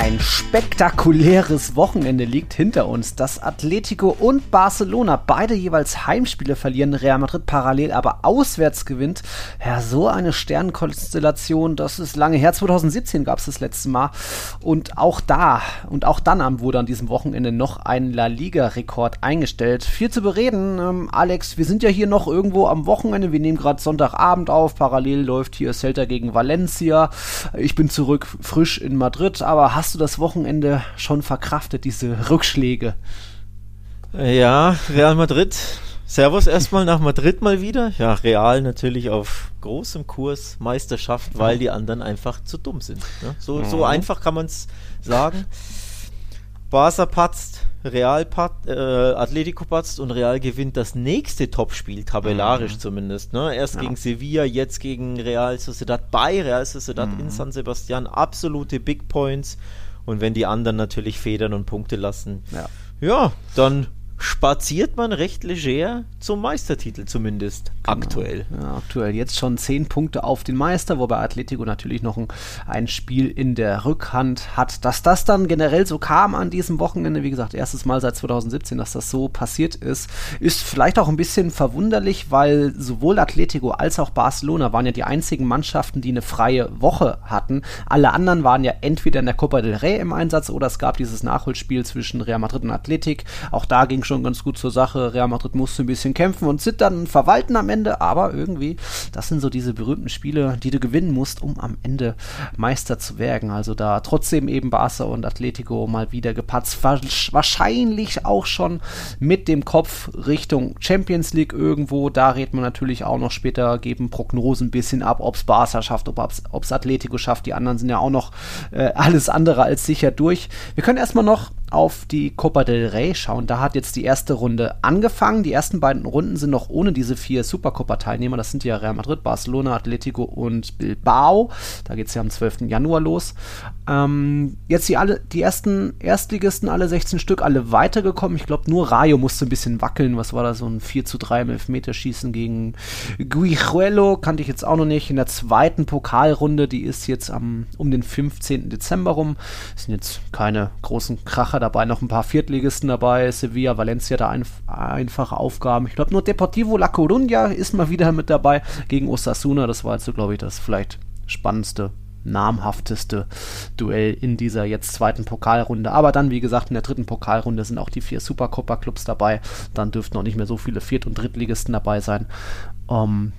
Ein spektakuläres Wochenende liegt hinter uns. Das Atletico und Barcelona, beide jeweils Heimspiele verlieren, Real Madrid parallel aber auswärts gewinnt. Ja, so eine Sternkonstellation, das ist lange her. 2017 gab es das letzte Mal. Und auch da und auch dann wurde an diesem Wochenende noch ein La Liga-Rekord eingestellt. Viel zu bereden. Ähm, Alex, wir sind ja hier noch irgendwo am Wochenende. Wir nehmen gerade Sonntagabend auf. Parallel läuft hier Celta gegen Valencia. Ich bin zurück frisch in Madrid, aber hast du das Wochenende schon verkraftet, diese Rückschläge? Ja, Real Madrid. Servus erstmal nach Madrid mal wieder. Ja, Real natürlich auf großem Kurs Meisterschaft, weil die anderen einfach zu dumm sind. Ne? So, so einfach kann man es sagen. Barca patzt, Real patzt, äh, Atletico patzt und Real gewinnt das nächste Topspiel, tabellarisch mhm. zumindest. Ne? Erst ja. gegen Sevilla, jetzt gegen Real Sociedad bei Real Sociedad mhm. in San Sebastian. Absolute Big Points. Und wenn die anderen natürlich federn und Punkte lassen, ja, ja dann spaziert man recht leger zum Meistertitel zumindest genau. aktuell. Ja, aktuell jetzt schon zehn Punkte auf den Meister, wobei Atletico natürlich noch ein, ein, Spiel in der Rückhand hat. Dass das dann generell so kam an diesem Wochenende, wie gesagt, erstes Mal seit 2017, dass das so passiert ist, ist vielleicht auch ein bisschen verwunderlich, weil sowohl Atletico als auch Barcelona waren ja die einzigen Mannschaften, die eine freie Woche hatten. Alle anderen waren ja entweder in der Copa del Rey im Einsatz oder es gab dieses Nachholspiel zwischen Real Madrid und Athletic. Auch da ging schon ganz gut zur Sache. Real Madrid musste ein bisschen kämpfen und zittern und verwalten am Ende, aber irgendwie, das sind so diese berühmten Spiele, die du gewinnen musst, um am Ende Meister zu werden. Also da trotzdem eben Barca und Atletico mal wieder gepatzt. Wahrscheinlich auch schon mit dem Kopf Richtung Champions League irgendwo. Da redet man natürlich auch noch später, geben Prognosen ein bisschen ab, ob es Barca schafft, ob es Atletico schafft. Die anderen sind ja auch noch äh, alles andere als sicher durch. Wir können erstmal noch auf die Copa del Rey schauen. Da hat jetzt die erste Runde angefangen. Die ersten beiden Runden sind noch ohne diese vier Supercopa-Teilnehmer. Das sind ja Real Madrid, Barcelona, Atletico und Bilbao. Da geht es ja am 12. Januar los. Ähm, jetzt die, alle, die ersten Erstligisten, alle 16 Stück, alle weitergekommen. Ich glaube, nur Rayo musste ein bisschen wackeln. Was war da so ein 4 zu 3 im Elfmeterschießen gegen Guijuelo? Kannte ich jetzt auch noch nicht. In der zweiten Pokalrunde, die ist jetzt am, um den 15. Dezember rum. Das sind jetzt keine großen Kracher dabei, noch ein paar Viertligisten dabei. Sevilla, Valencia da ein, einfache Aufgaben. Ich glaube, nur Deportivo La Coruña ist mal wieder mit dabei gegen Osasuna. Das war jetzt so, glaube ich, das vielleicht spannendste namhafteste Duell in dieser jetzt zweiten Pokalrunde. Aber dann, wie gesagt, in der dritten Pokalrunde sind auch die vier Supercopa-Clubs dabei. Dann dürften auch nicht mehr so viele Viert- und Drittligisten dabei sein. Ähm,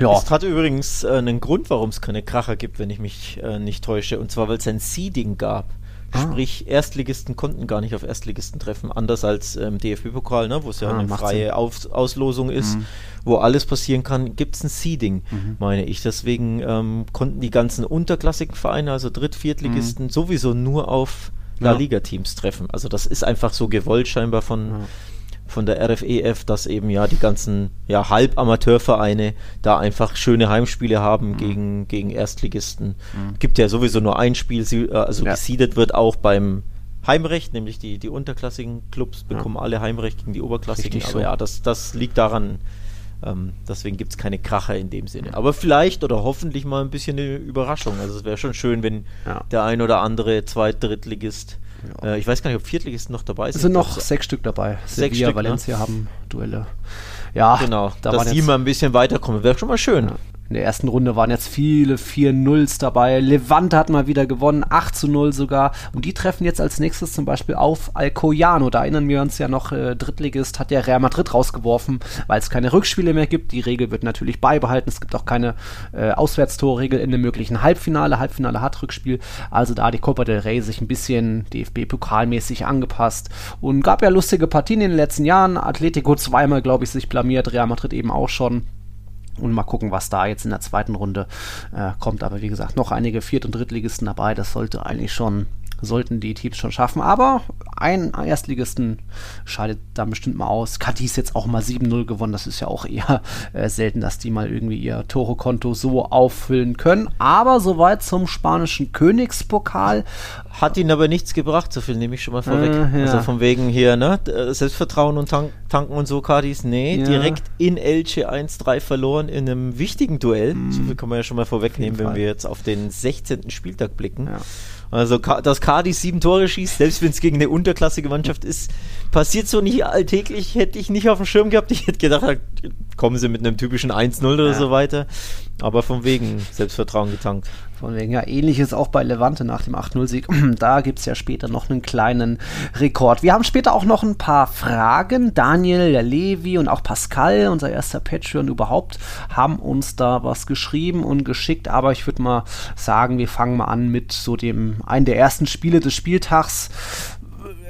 ja. Es hat übrigens äh, einen Grund, warum es keine Kracher gibt, wenn ich mich äh, nicht täusche. Und zwar, weil es ein Seeding gab. Ah. Sprich, Erstligisten konnten gar nicht auf Erstligisten treffen, anders als im ähm, DFB-Pokal, ne, wo es ja ah, eine freie Auf Auslosung ist, mhm. wo alles passieren kann, gibt es ein Seeding, mhm. meine ich. Deswegen ähm, konnten die ganzen unterklassigen Vereine, also Dritt-, Viertligisten, mhm. sowieso nur auf La Liga-Teams treffen. Also das ist einfach so gewollt scheinbar von, von der RFEF, e dass eben ja die ganzen ja, Halbamateurvereine da einfach schöne Heimspiele haben mhm. gegen, gegen Erstligisten. Mhm. Gibt ja sowieso nur ein Spiel, äh, also ja. gesiedet wird auch beim Heimrecht, nämlich die, die unterklassigen Clubs bekommen ja. alle Heimrecht gegen die oberklassigen. Richtig Aber so. ja, das, das liegt daran, ähm, deswegen gibt es keine Kracher in dem Sinne. Aber vielleicht oder hoffentlich mal ein bisschen eine Überraschung. Also es wäre schon schön, wenn ja. der ein oder andere Zweit-, Drittligist ja. Äh, ich weiß gar nicht, ob Viertligisten noch dabei sind. Es sind noch also, sechs Stück dabei. Sechs Sevilla, Stück, ne? Valencia ne? haben Duelle. Ja, genau. Da dass die mal ein bisschen weiterkommen, wäre schon mal schön. Ja. In der ersten Runde waren jetzt viele 4-0s dabei. Levante hat mal wieder gewonnen, 8 zu 0 sogar. Und die treffen jetzt als nächstes zum Beispiel auf Alcoyano. Da erinnern wir uns ja noch, äh, Drittligist hat ja Real Madrid rausgeworfen, weil es keine Rückspiele mehr gibt. Die Regel wird natürlich beibehalten. Es gibt auch keine äh, Auswärtstorregel in dem möglichen Halbfinale. Halbfinale hat Rückspiel. Also da die Copa del Rey sich ein bisschen DFB-pokalmäßig angepasst. Und gab ja lustige Partien in den letzten Jahren. Atletico zweimal, glaube ich, sich blamiert. Real Madrid eben auch schon. Und mal gucken, was da jetzt in der zweiten Runde äh, kommt. Aber wie gesagt, noch einige Viert- und Drittligisten dabei. Das sollte eigentlich schon sollten die Teams schon schaffen. Aber ein Erstligisten scheidet da bestimmt mal aus. Cadiz jetzt auch mal 7-0 gewonnen. Das ist ja auch eher äh, selten, dass die mal irgendwie ihr Tore-Konto so auffüllen können. Aber soweit zum spanischen Königspokal. Hat ihnen aber nichts gebracht, so viel nehme ich schon mal vorweg. Äh, ja. Also von wegen hier, ne? Selbstvertrauen und tank tanken und so, Cadiz. Nee, ja. direkt in Elche 1-3 verloren in einem wichtigen Duell. Mm. So viel kann man ja schon mal vorwegnehmen, wenn wir jetzt auf den 16. Spieltag blicken. Ja. Also, dass Cardis sieben Tore schießt, selbst wenn es gegen eine unterklassige Mannschaft ist, passiert so nicht alltäglich. Hätte ich nicht auf dem Schirm gehabt. Ich hätte gedacht, kommen sie mit einem typischen 1-0 oder ja. so weiter. Aber von wegen Selbstvertrauen getankt. Von wegen, ja, ähnliches auch bei Levante nach dem 8-0-Sieg. Da gibt es ja später noch einen kleinen Rekord. Wir haben später auch noch ein paar Fragen. Daniel, der Levi und auch Pascal, unser erster Patreon überhaupt, haben uns da was geschrieben und geschickt. Aber ich würde mal sagen, wir fangen mal an mit so dem, einen der ersten Spiele des Spieltags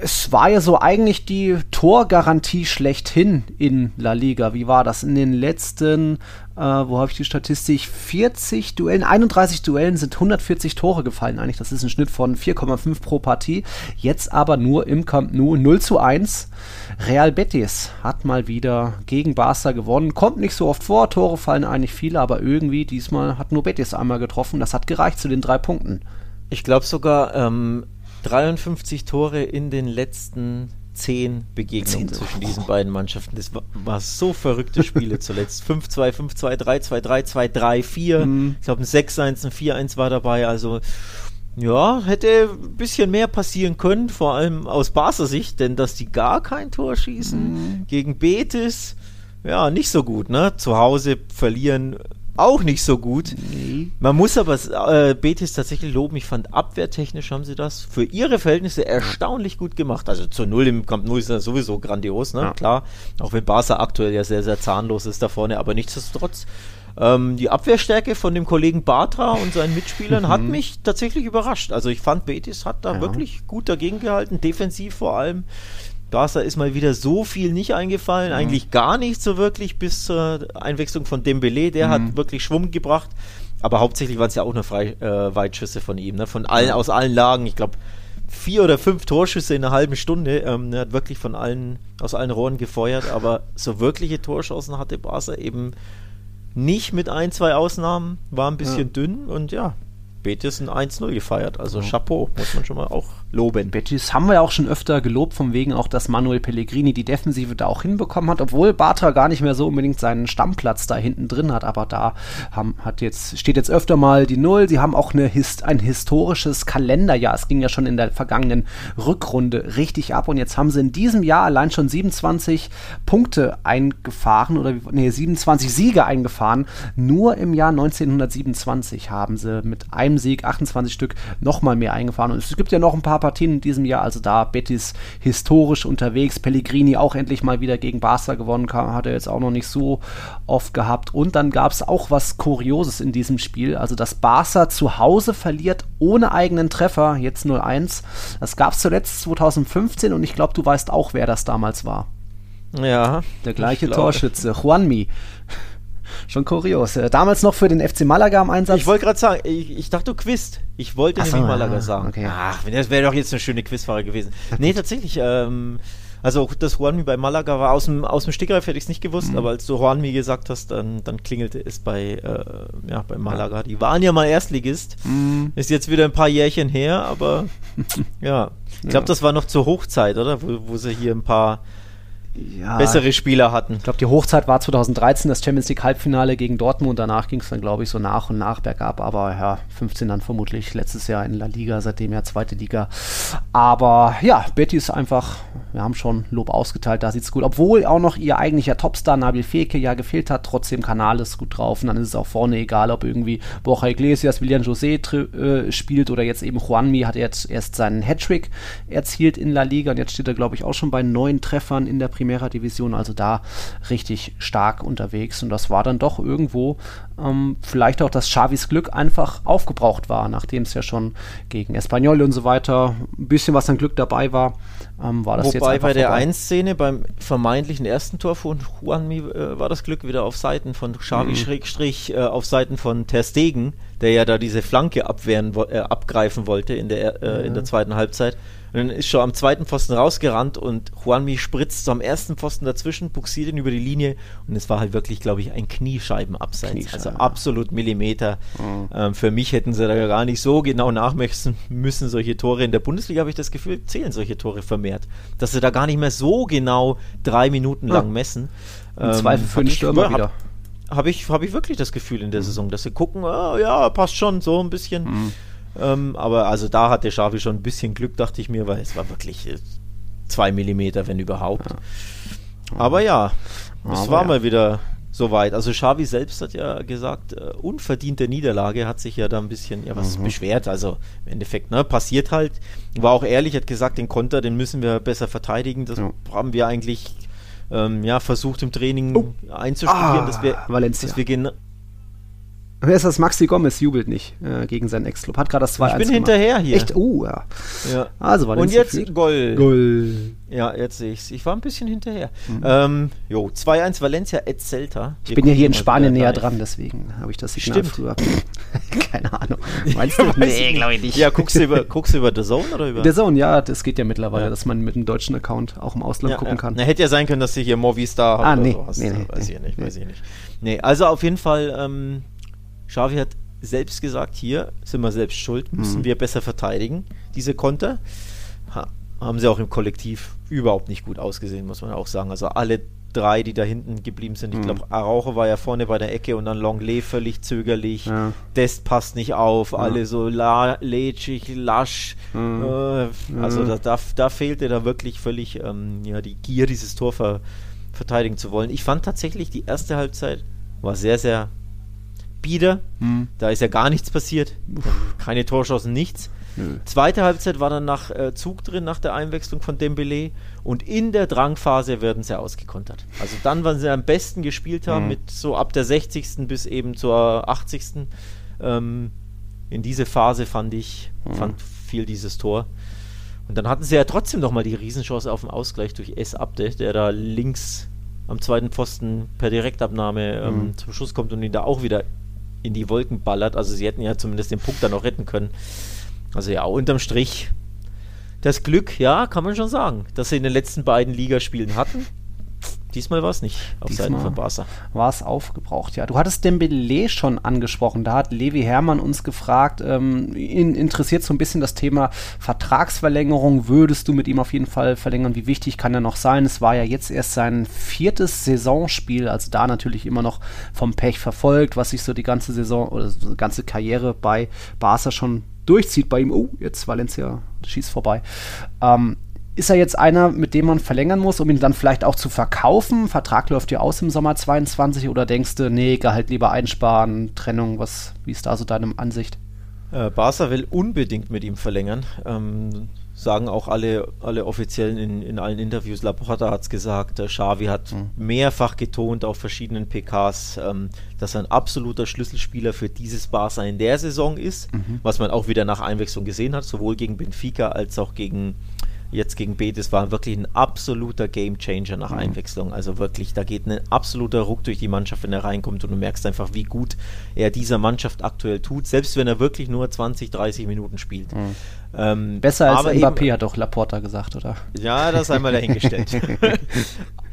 es war ja so eigentlich die Torgarantie schlechthin in La Liga. Wie war das in den letzten, äh, wo habe ich die Statistik? 40 Duellen, 31 Duellen sind 140 Tore gefallen eigentlich. Das ist ein Schnitt von 4,5 pro Partie. Jetzt aber nur im Camp Nou 0 zu 1. Real Betis hat mal wieder gegen Barca gewonnen. Kommt nicht so oft vor, Tore fallen eigentlich viele, aber irgendwie diesmal hat nur Betis einmal getroffen. Das hat gereicht zu den drei Punkten. Ich glaube sogar, ähm, 53 Tore in den letzten zehn Begegnungen 10. zwischen diesen beiden Mannschaften. Das war, war so verrückte Spiele zuletzt. 5-2, 5-2, 3-2, 3-2, 3-4. Mhm. Ich glaube, ein 6-1, ein 4-1 war dabei. Also, ja, hätte ein bisschen mehr passieren können, vor allem aus Barca Sicht, denn dass die gar kein Tor schießen mhm. gegen Betis, ja, nicht so gut, ne? Zu Hause verlieren auch nicht so gut. Nee. Man muss aber äh, Betis tatsächlich loben. Ich fand abwehrtechnisch haben sie das für ihre Verhältnisse erstaunlich gut gemacht. Also zur Null im Camp Nou ist das sowieso grandios, ne? Ja. Klar. Auch wenn Barca aktuell ja sehr, sehr zahnlos ist da vorne, aber nichtsdestotrotz. Ähm, die Abwehrstärke von dem Kollegen Batra und seinen Mitspielern hat mhm. mich tatsächlich überrascht. Also ich fand, Betis hat da ja. wirklich gut dagegen gehalten, defensiv vor allem. Barca ist mal wieder so viel nicht eingefallen, mhm. eigentlich gar nicht so wirklich bis zur Einwechslung von Dembele, der mhm. hat wirklich Schwung gebracht, aber hauptsächlich waren es ja auch nur Frei, äh, Weitschüsse von ihm, ne? von allen, aus allen Lagen, ich glaube vier oder fünf Torschüsse in einer halben Stunde, ähm, er hat wirklich von allen, aus allen Rohren gefeuert, aber so wirkliche Torchancen hatte Barca eben nicht mit ein, zwei Ausnahmen, war ein bisschen ja. dünn und ja, Betis ein 1-0 gefeiert. Also Chapeau, muss man schon mal auch loben. Betis haben wir ja auch schon öfter gelobt, von wegen auch, dass Manuel Pellegrini die Defensive da auch hinbekommen hat, obwohl Bartra gar nicht mehr so unbedingt seinen Stammplatz da hinten drin hat, aber da haben, hat jetzt, steht jetzt öfter mal die Null. Sie haben auch eine, ein historisches Kalenderjahr. Es ging ja schon in der vergangenen Rückrunde richtig ab und jetzt haben sie in diesem Jahr allein schon 27 Punkte eingefahren oder nee, 27 Siege eingefahren. Nur im Jahr 1927 haben sie mit einem einem Sieg, 28 Stück, nochmal mehr eingefahren. Und es gibt ja noch ein paar Partien in diesem Jahr, also da Betis historisch unterwegs, Pellegrini auch endlich mal wieder gegen Barca gewonnen, hat er jetzt auch noch nicht so oft gehabt. Und dann gab es auch was Kurioses in diesem Spiel, also dass Barca zu Hause verliert ohne eigenen Treffer, jetzt 0-1. Das gab es zuletzt 2015 und ich glaube, du weißt auch, wer das damals war. Ja. Der gleiche Torschütze, Juanmi. Schon kurios. Äh, damals noch für den FC Malaga im Einsatz. Ich wollte gerade sagen, ich, ich, dachte, du quizt. Ich wollte Ach nämlich Malaga ja, sagen. Okay. Ach, das wäre doch jetzt eine schöne Quizfrage gewesen. nee, tatsächlich, ähm, also das Juanmi bei Malaga war aus dem, aus dem Stegreif, hätte ich es nicht gewusst, mhm. aber als du Juanmi gesagt hast, dann, dann klingelte es bei, äh, ja, bei Malaga. Die waren ja mal Erstligist. Mhm. Ist jetzt wieder ein paar Jährchen her, aber ja. Ich glaube, ja. das war noch zur Hochzeit, oder? Wo, wo sie hier ein paar ja, bessere Spieler hatten. Ich glaube, die Hochzeit war 2013, das Champions League Halbfinale gegen Dortmund. Danach ging es dann, glaube ich, so nach und nach bergab. Aber ja, 15 dann vermutlich letztes Jahr in La Liga, seitdem ja zweite Liga. Aber ja, Betty ist einfach, wir haben schon Lob ausgeteilt, da sieht es gut. Obwohl auch noch ihr eigentlicher Topstar Nabil Feke ja gefehlt hat, trotzdem Kanal ist gut drauf. Und dann ist es auch vorne egal, ob irgendwie Borja Iglesias, William José äh, spielt oder jetzt eben Juanmi hat jetzt erst seinen Hattrick erzielt in La Liga. Und jetzt steht er, glaube ich, auch schon bei neun Treffern in der Primera Division, also da richtig stark unterwegs. Und das war dann doch irgendwo ähm, vielleicht auch, dass Xavis Glück einfach aufgebraucht war, nachdem es ja schon gegen Espanyol und so weiter ein bisschen was an Glück dabei war. Ähm, war das Wobei jetzt bei vorbei. der 1-Szene beim vermeintlichen ersten Tor von Juanmi äh, war das Glück wieder auf Seiten von Xavi mhm. Schrägstrich äh, auf Seiten von Ter Stegen der ja da diese Flanke abwehren, äh, abgreifen wollte in der, äh, in der zweiten Halbzeit. Und dann ist schon am zweiten Pfosten rausgerannt und Juanmi spritzt so am ersten Pfosten dazwischen, buxiert ihn über die Linie und es war halt wirklich, glaube ich, ein Kniescheibenabseits. Kniescheibe. Also absolut Millimeter. Ähm, für mich hätten sie da gar nicht so genau nachmessen müssen, solche Tore. In der Bundesliga habe ich das Gefühl, zählen solche Tore vermehrt. Dass sie da gar nicht mehr so genau drei Minuten lang Ja. messen. Im Zweifel für den ich- Stürmer hab- wieder. habe ich, hab ich wirklich das Gefühl in der Saison, dass sie gucken, ah, ja, passt schon, so ein bisschen. Ähm, aber also da hatte Xavi schon ein bisschen Glück, dachte ich mir, weil es war wirklich äh, zwei Millimeter, wenn überhaupt. Aber ja, es Aber war ja. mal wieder soweit. Also Xavi selbst hat ja gesagt, äh, unverdiente Niederlage, hat sich ja da ein bisschen ja was beschwert. Also im Endeffekt, ne, passiert halt. War auch ehrlich, hat gesagt, den Konter, den müssen wir besser verteidigen. Das Ja. haben wir eigentlich ähm, ja, versucht im Training einzustudieren, Ah, dass wir, Valencia. dass wir Wer ist das? Maxi Gomez jubelt nicht äh, gegen seinen Ex-Club. Hat gerade das 2-1 Ich bin gemacht. hinterher hier. Echt? Oh, ja. Ja. Also Und Valencia jetzt führt. Goal. Goal. Ja, jetzt sehe ich's. Ich war ein bisschen hinterher. Ähm, jo, 2-1 Valencia et Celta. Ich bin ja hier in Spanien näher dran, deswegen habe ich das Signal Stimmt. früher. Keine Ahnung. Meinst du? Ich glaube ich nicht. Ja, guckst du über, guckst du über The Zone oder über? Der Zone, ja, das geht ja mittlerweile, Ja. dass man mit einem deutschen Account auch im Ausland ja, gucken kann. Na, hätte ja sein können, dass du hier Movistar Ah, oder nee, so hast. nee, nee, weiß nee, ich nicht, nee. weiß ich nicht. Nee, also auf jeden Fall, ähm, Xavi hat selbst gesagt, hier sind wir selbst schuld, müssen Mhm. wir besser verteidigen, diese Konter. Ha, haben sie auch im Kollektiv überhaupt nicht gut ausgesehen, muss man auch sagen. Also alle drei, die da hinten geblieben sind. Ich Mhm. glaube, Araujo war ja vorne bei der Ecke und dann Longley völlig zögerlich. Ja. Dest passt nicht auf, alle so la lätschig, lasch. Mhm. Äh, also da, da, da fehlte da wirklich völlig ähm, ja, die Gier, dieses Tor ver, verteidigen zu wollen. Ich fand tatsächlich, die erste Halbzeit war sehr, sehr bieder. Hm. Da ist ja gar nichts passiert. Keine Torschancen, nichts. Nö. Zweite Halbzeit war dann nach äh, Zug drin, nach der Einwechslung von Dembele. Und in der Drangphase werden sie ausgekontert. Also dann, wann sie am besten gespielt haben, Mhm. mit so ab der 60. bis eben zur 80. Ähm, in diese Phase fand ich, fand viel dieses Tor. Und dann hatten sie ja trotzdem noch mal die Riesenchance auf den Ausgleich durch S. Abde, der da links am zweiten Pfosten per Direktabnahme ähm, Mhm. zum Schuss kommt und ihn da auch wieder in die Wolken ballert. Also sie hätten ja zumindest den Punkt dann noch retten können. Also ja, unterm Strich das Glück, ja, kann man schon sagen, dass sie in den letzten beiden Ligaspielen hatten. Diesmal war es nicht auf Seiten Diesmal von Barca. war es aufgebraucht, ja. Du hattest Dembele schon angesprochen. Da hat Levi Hermann uns gefragt, ähm, ihn interessiert so ein bisschen das Thema Vertragsverlängerung. Würdest du mit ihm auf jeden Fall verlängern? Wie wichtig kann er noch sein? Es war ja jetzt erst sein viertes Saisonspiel, also da natürlich immer noch vom Pech verfolgt, was sich so die ganze Saison oder so die ganze Karriere bei Barca schon durchzieht bei ihm. Oh, jetzt Valencia schießt vorbei. Ähm, ist er jetzt einer, mit dem man verlängern muss, um ihn dann vielleicht auch zu verkaufen? Vertrag läuft ja aus im Sommer 22 oder denkst du, nee, Gehalt lieber einsparen, Trennung, was, wie ist da so deine Ansicht? Äh, Barca will unbedingt mit ihm verlängern. Ähm, sagen auch alle, alle Offiziellen in, in allen Interviews. Laporta hat es gesagt, äh, Xavi hat mehrfach getont auf verschiedenen PKs, ähm, dass er ein absoluter Schlüsselspieler für dieses Barca in der Saison ist, was man auch wieder nach Einwechslung gesehen hat, sowohl gegen Benfica als auch gegen jetzt gegen Betis war wirklich ein absoluter Gamechanger nach Einwechslung. Also wirklich, da geht ein absoluter Ruck durch die Mannschaft, wenn er reinkommt und du merkst einfach, wie gut er dieser Mannschaft aktuell tut, selbst wenn er wirklich nur 20, 30 Minuten spielt. Ähm, Besser als Mbappé, eben- hat doch Laporta gesagt, oder? ja, das einmal dahingestellt.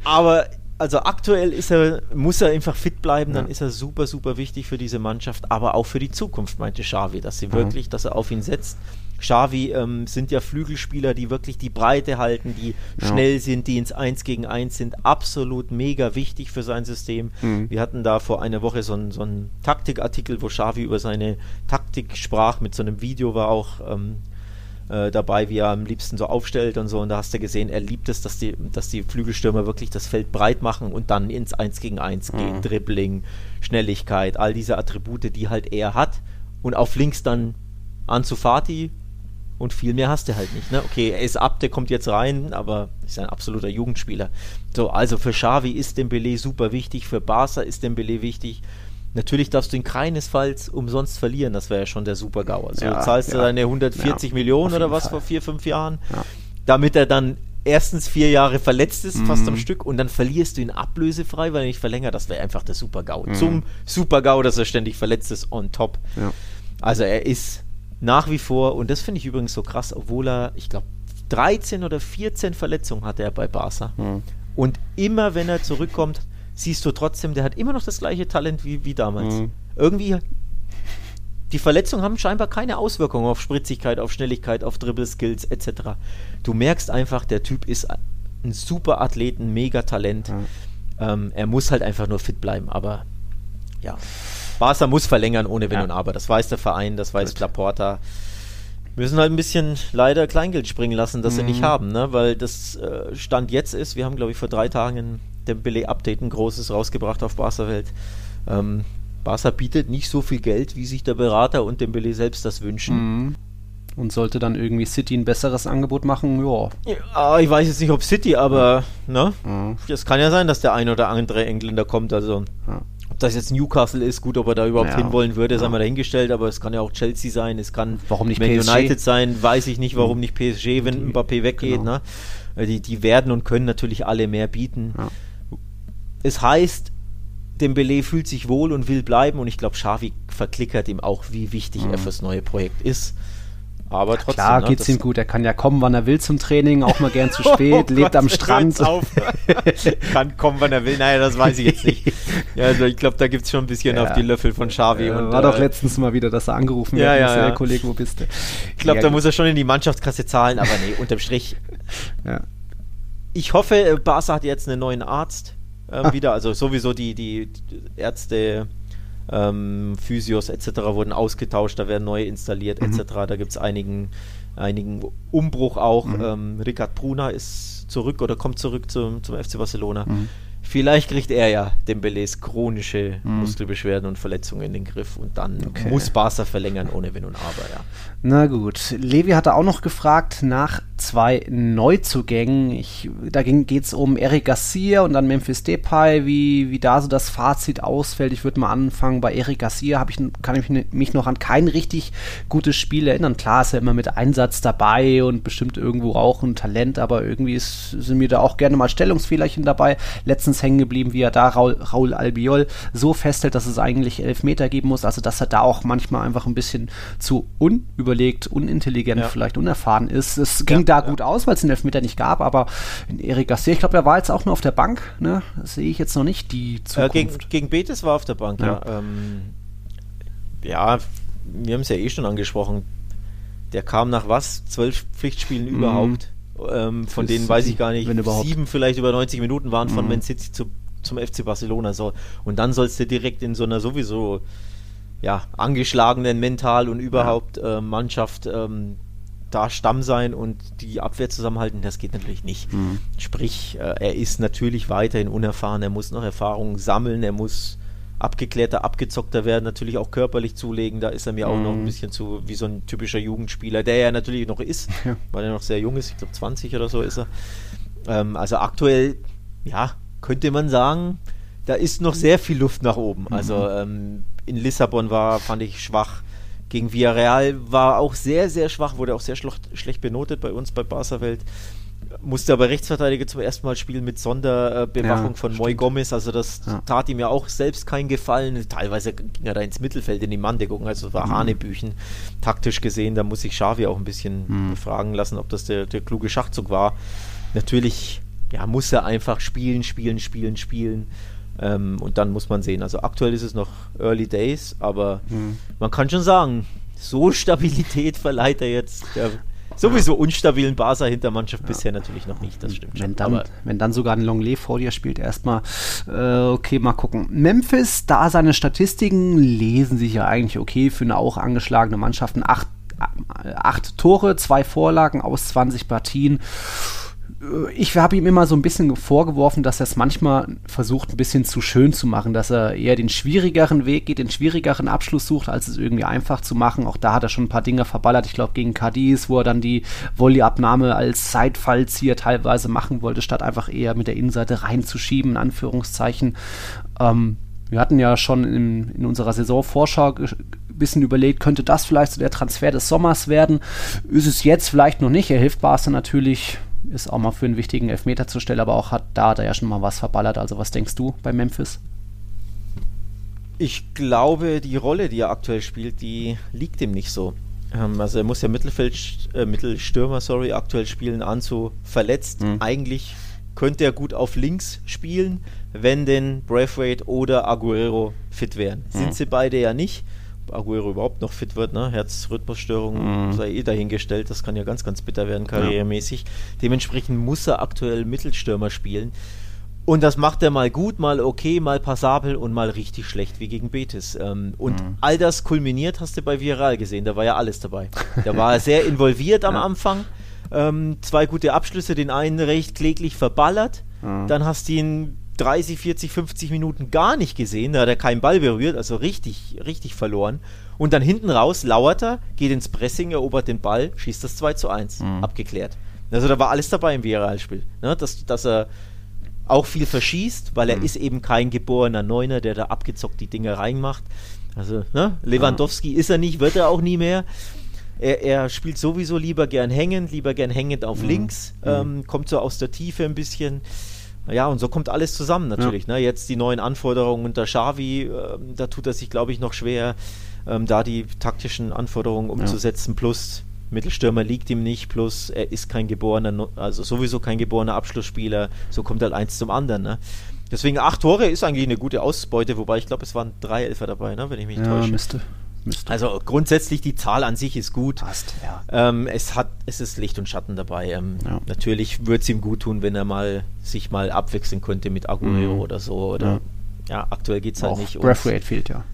Aber also aktuell ist er, muss er einfach fit bleiben, dann Ja. ist er super, super wichtig für diese Mannschaft, aber auch für die Zukunft, meinte Xavi, dass sie wirklich, dass er auf ihn setzt. Xavi ähm, sind ja Flügelspieler, die wirklich die Breite halten, die Ja. schnell sind, die ins 1 gegen 1 sind, absolut mega wichtig für sein System. Mhm. Wir hatten da vor einer Woche so einen so einen Taktikartikel, wo Xavi über seine Taktik sprach, mit so einem Video war auch ähm, äh, dabei, wie er am liebsten so aufstellt und so. Und da hast du gesehen, er liebt es, dass die, dass die Flügelstürmer wirklich das Feld breit machen und dann ins 1 gegen 1 gehen. Dribbling, Schnelligkeit, all diese Attribute, die halt er hat. Und auf links dann Ansu Fati und viel mehr hast du halt nicht. Ne? Okay, er ist ab, der kommt jetzt rein, aber ist ein absoluter Jugendspieler. So, also für Xavi ist Dembele super wichtig, für Barca ist Dembele wichtig. Natürlich darfst du ihn keinesfalls umsonst verlieren, das wäre ja schon der Super-GAU. Also Ja, zahlst du ja. deine 140 Ja, Millionen oder was Fall. vor vier, fünf Jahren, Ja. damit er dann erstens vier Jahre verletzt ist, fast Mhm. am Stück, und dann verlierst du ihn ablösefrei, weil er nicht verlängert. Das wäre einfach der Super-GAU. Mhm. Zum Super-GAU, dass er ständig verletzt ist, on top. Also er ist nach wie vor, und das finde ich übrigens so krass, obwohl er, ich glaube, 13 oder 14 Verletzungen hatte er bei Barca. Mhm. Und immer wenn er zurückkommt, siehst du trotzdem, der hat immer noch das gleiche Talent wie, wie damals. Mhm. Irgendwie, die Verletzungen haben scheinbar keine Auswirkungen auf Spritzigkeit, auf Schnelligkeit, auf Dribble-Skills etc. Du merkst einfach, der Typ ist ein super Athlet, ein Megatalent. Mhm. Ähm, er muss halt einfach nur fit bleiben, aber ja. Barca muss verlängern ohne Wenn ja. und Aber. Das weiß der Verein, das weiß Gut. Laporta. Müssen halt ein bisschen leider Kleingeld springen lassen, das mhm. sie nicht haben, ne? weil das äh, Stand jetzt ist, wir haben glaube ich vor drei Tagen ein Dembele-Update, ein großes rausgebracht auf Barca-Welt. Ähm, Barca bietet nicht so viel Geld, wie sich der Berater und Dembele selbst das wünschen. Mhm. Und sollte dann irgendwie City ein besseres Angebot machen, ja. ja ich weiß jetzt nicht, ob City, aber ne? Mhm. Es kann ja sein, dass der ein oder andere Engländer kommt, also. Ja. Ob das jetzt Newcastle ist, gut, ob er da überhaupt ja. hinwollen würde, ja. sei mal dahingestellt, aber es kann ja auch Chelsea sein, es kann warum nicht Man PSG? United sein, weiß ich nicht, warum hm. nicht PSG, wenn die, Mbappé weggeht. Genau. Ne? Die, die werden und können natürlich alle mehr bieten. Es heißt, Dembele fühlt sich wohl und will bleiben und ich glaube, Xavi verklickert ihm auch, wie wichtig mhm. er fürs neue Projekt ist. Aber trotzdem. Klar, ne, geht's ihm gut. Er kann ja kommen, wann er will zum Training, auch mal gern zu spät, oh lebt Gott, am Strand. Auf. kann kommen, wann er will. Naja, das weiß ich jetzt nicht. Ja, also ich glaube, da gibt es schon ein bisschen ja. auf die Löffel von Xavi. Ja, und, war äh, doch letztens mal wieder, dass er angerufen ja, wird. Ja, ja. Kollege, wo bist du? Ich glaube, da muss er schon in die Mannschaftskasse zahlen, aber nee, unterm Strich. Ich hoffe, äh, Barca hat jetzt einen neuen Arzt ähm, ah. wieder. Also sowieso die, die, die Ärzte ähm, Physios etc. wurden ausgetauscht, da werden neue installiert mhm. etc. Da gibt es einigen, einigen Umbruch auch. Mhm. Ähm, Ricard Bruna ist zurück oder kommt zurück zum, zum FC Barcelona. Mhm. Vielleicht kriegt er ja Dembélés chronische mhm. Muskelbeschwerden und Verletzungen in den Griff und dann okay. muss Barca verlängern ohne Wenn und Aber, ja. Na gut. Levi hatte auch noch gefragt nach zwei Neuzugängen. Ich, da geht es um Eric Garcia und dann Memphis Depay, wie, wie da so das Fazit ausfällt. Ich würde mal anfangen. Bei Eric Garcia ich, kann ich mich noch an kein richtig gutes Spiel erinnern. Klar ist er immer mit Einsatz dabei und bestimmt irgendwo auch ein Talent, aber irgendwie ist, sind mir da auch gerne mal Stellungsfehlerchen dabei. Letztens hängen geblieben, wie er da Raul, Raul Albiol so festhält, dass es eigentlich elf Meter geben muss. Also, dass er da auch manchmal einfach ein bisschen zu unüberlegt, unintelligent, ja. vielleicht unerfahren ist. Es ging ja da gut aus, weil es den Elfmeter nicht gab, aber Erik Garcia, ich glaube, er war jetzt auch nur auf der Bank, ne? Sehe ich jetzt noch nicht, die Zukunft. Äh, gegen, gegen Betis war auf der Bank, ja. Ja, ähm, ja wir haben es ja eh schon angesprochen. Der kam nach was? Zwölf Pflichtspielen mhm. überhaupt. Ähm, von denen City, weiß ich gar nicht, sieben vielleicht über 90 Minuten waren von mhm. Man City zu, zum FC Barcelona. So. Und dann sollst du direkt in so einer sowieso ja, angeschlagenen mental und überhaupt ja. äh, Mannschaft ähm, da Stamm sein und die Abwehr zusammenhalten, das geht natürlich nicht. Mhm. Sprich, äh, er ist natürlich weiterhin unerfahren, er muss noch Erfahrungen sammeln, er muss abgeklärter, abgezockter werden, natürlich auch körperlich zulegen. Da ist er mir mhm. auch noch ein mhm. bisschen zu wie so ein typischer Jugendspieler, der ja natürlich noch ist, ja. weil er noch sehr jung ist, ich glaube 20 oder so ist er. Ähm, also aktuell, ja, könnte man sagen, da ist noch sehr viel Luft nach oben. Mhm. Also ähm, in Lissabon war, fand ich schwach gegen Villarreal war auch sehr, sehr schwach, wurde auch sehr schlecht, benotet bei uns bei Barca Welt. Musste aber Rechtsverteidiger zum ersten Mal spielen mit Sonderbewachung ja, von Moy Gomez. Also das ja. tat ihm ja auch selbst keinen Gefallen. Teilweise ging er da ins Mittelfeld in die Manndeckung. Also war mhm. Hanebüchen taktisch gesehen. Da muss sich Xavi auch ein bisschen mhm. fragen lassen, ob das der, der kluge Schachzug war. Natürlich ja, muss er einfach spielen, spielen, spielen, spielen. Ähm, und dann muss man sehen. Also aktuell ist es noch Early Days, aber mhm. man kann schon sagen, so Stabilität verleiht er jetzt der sowieso unstabilen Barca Hintermannschaft ja. bisher natürlich noch nicht, das stimmt wenn Dann, wenn dann sogar ein Longley vor dir spielt, erstmal, äh, okay, mal gucken. Memphis, da seine Statistiken lesen sich ja eigentlich okay für eine auch angeschlagene Mannschaft. Acht, acht Tore, zwei Vorlagen aus 20 Partien ich habe ihm immer so ein bisschen vorgeworfen, dass er es manchmal versucht, ein bisschen zu schön zu machen, dass er eher den schwierigeren Weg geht, den schwierigeren Abschluss sucht, als es irgendwie einfach zu machen. Auch da hat er schon ein paar Dinge verballert. Ich glaube, gegen Cadiz, wo er dann die Volleyabnahme als Sidefallzieher teilweise machen wollte, statt einfach eher mit der Innenseite reinzuschieben, in Anführungszeichen. Ähm, wir hatten ja schon in, in unserer Saisonvorschau bisschen überlegt, könnte das vielleicht so der Transfer des Sommers werden? Ist es jetzt vielleicht noch nicht. Er hilft Barca natürlich ist auch mal für einen wichtigen Elfmeter zu stellen, aber auch hat da hat er ja schon mal was verballert. Also was denkst du bei Memphis? Ich glaube, die Rolle, die er aktuell spielt, die liegt ihm nicht so. Ähm, also er muss ja Mittelfeld, äh, Mittelstürmer, sorry, aktuell spielen, Anzu verletzt. Mhm. Eigentlich könnte er gut auf links spielen, wenn denn Braithwaite oder Aguero fit wären. Mhm. Sind sie beide ja nicht. Aguero überhaupt noch fit wird, ne? Herzrhythmusstörungen mhm. sei eh dahingestellt, das kann ja ganz, ganz bitter werden, karrieremäßig. Ja. Dementsprechend muss er aktuell Mittelstürmer spielen. Und das macht er mal gut, mal okay, mal passabel und mal richtig schlecht, wie gegen Betis. Ähm, und mhm. all das kulminiert hast du bei Viral gesehen, da war ja alles dabei. Da war er sehr involviert am ja. Anfang. Ähm, zwei gute Abschlüsse, den einen recht kläglich verballert. Mhm. Dann hast du ihn 30, 40, 50 Minuten gar nicht gesehen, da hat er keinen Ball berührt, also richtig, richtig verloren. Und dann hinten raus lauert er, geht ins Pressing, erobert den Ball, schießt das 2 zu 1. Mhm. Abgeklärt. Also da war alles dabei im Viral-Spiel. Ne? Dass, dass er auch viel verschießt, weil er mhm. ist eben kein geborener Neuner, der da abgezockt die Dinge reinmacht. Also, ne? Lewandowski ja. ist er nicht, wird er auch nie mehr. Er, er, spielt sowieso lieber gern hängend, lieber gern hängend auf mhm. links, mhm. ähm, kommt so aus der Tiefe ein bisschen. Ja, und so kommt alles zusammen natürlich. Ja. Ne? Jetzt die neuen Anforderungen unter Xavi, äh, da tut er sich, glaube ich, noch schwer, ähm, da die taktischen Anforderungen umzusetzen. Ja. Plus Mittelstürmer liegt ihm nicht, plus er ist kein geborener, also sowieso kein geborener Abschlussspieler, so kommt halt eins zum anderen. Ne? Deswegen acht Tore ist eigentlich eine gute Ausbeute, wobei ich glaube, es waren drei Elfer dabei, ne? wenn ich mich ja, täusche. Müsste. Müsste. Also grundsätzlich die Zahl an sich ist gut. Passt, ja. Ähm, es hat, es ist Licht und Schatten dabei. Ähm, ja. Natürlich würde es ihm gut tun, wenn er mal sich mal abwechseln könnte mit Aguero mhm. oder so. Oder ja, ja aktuell geht es halt nicht. Breathwaite fehlt ja.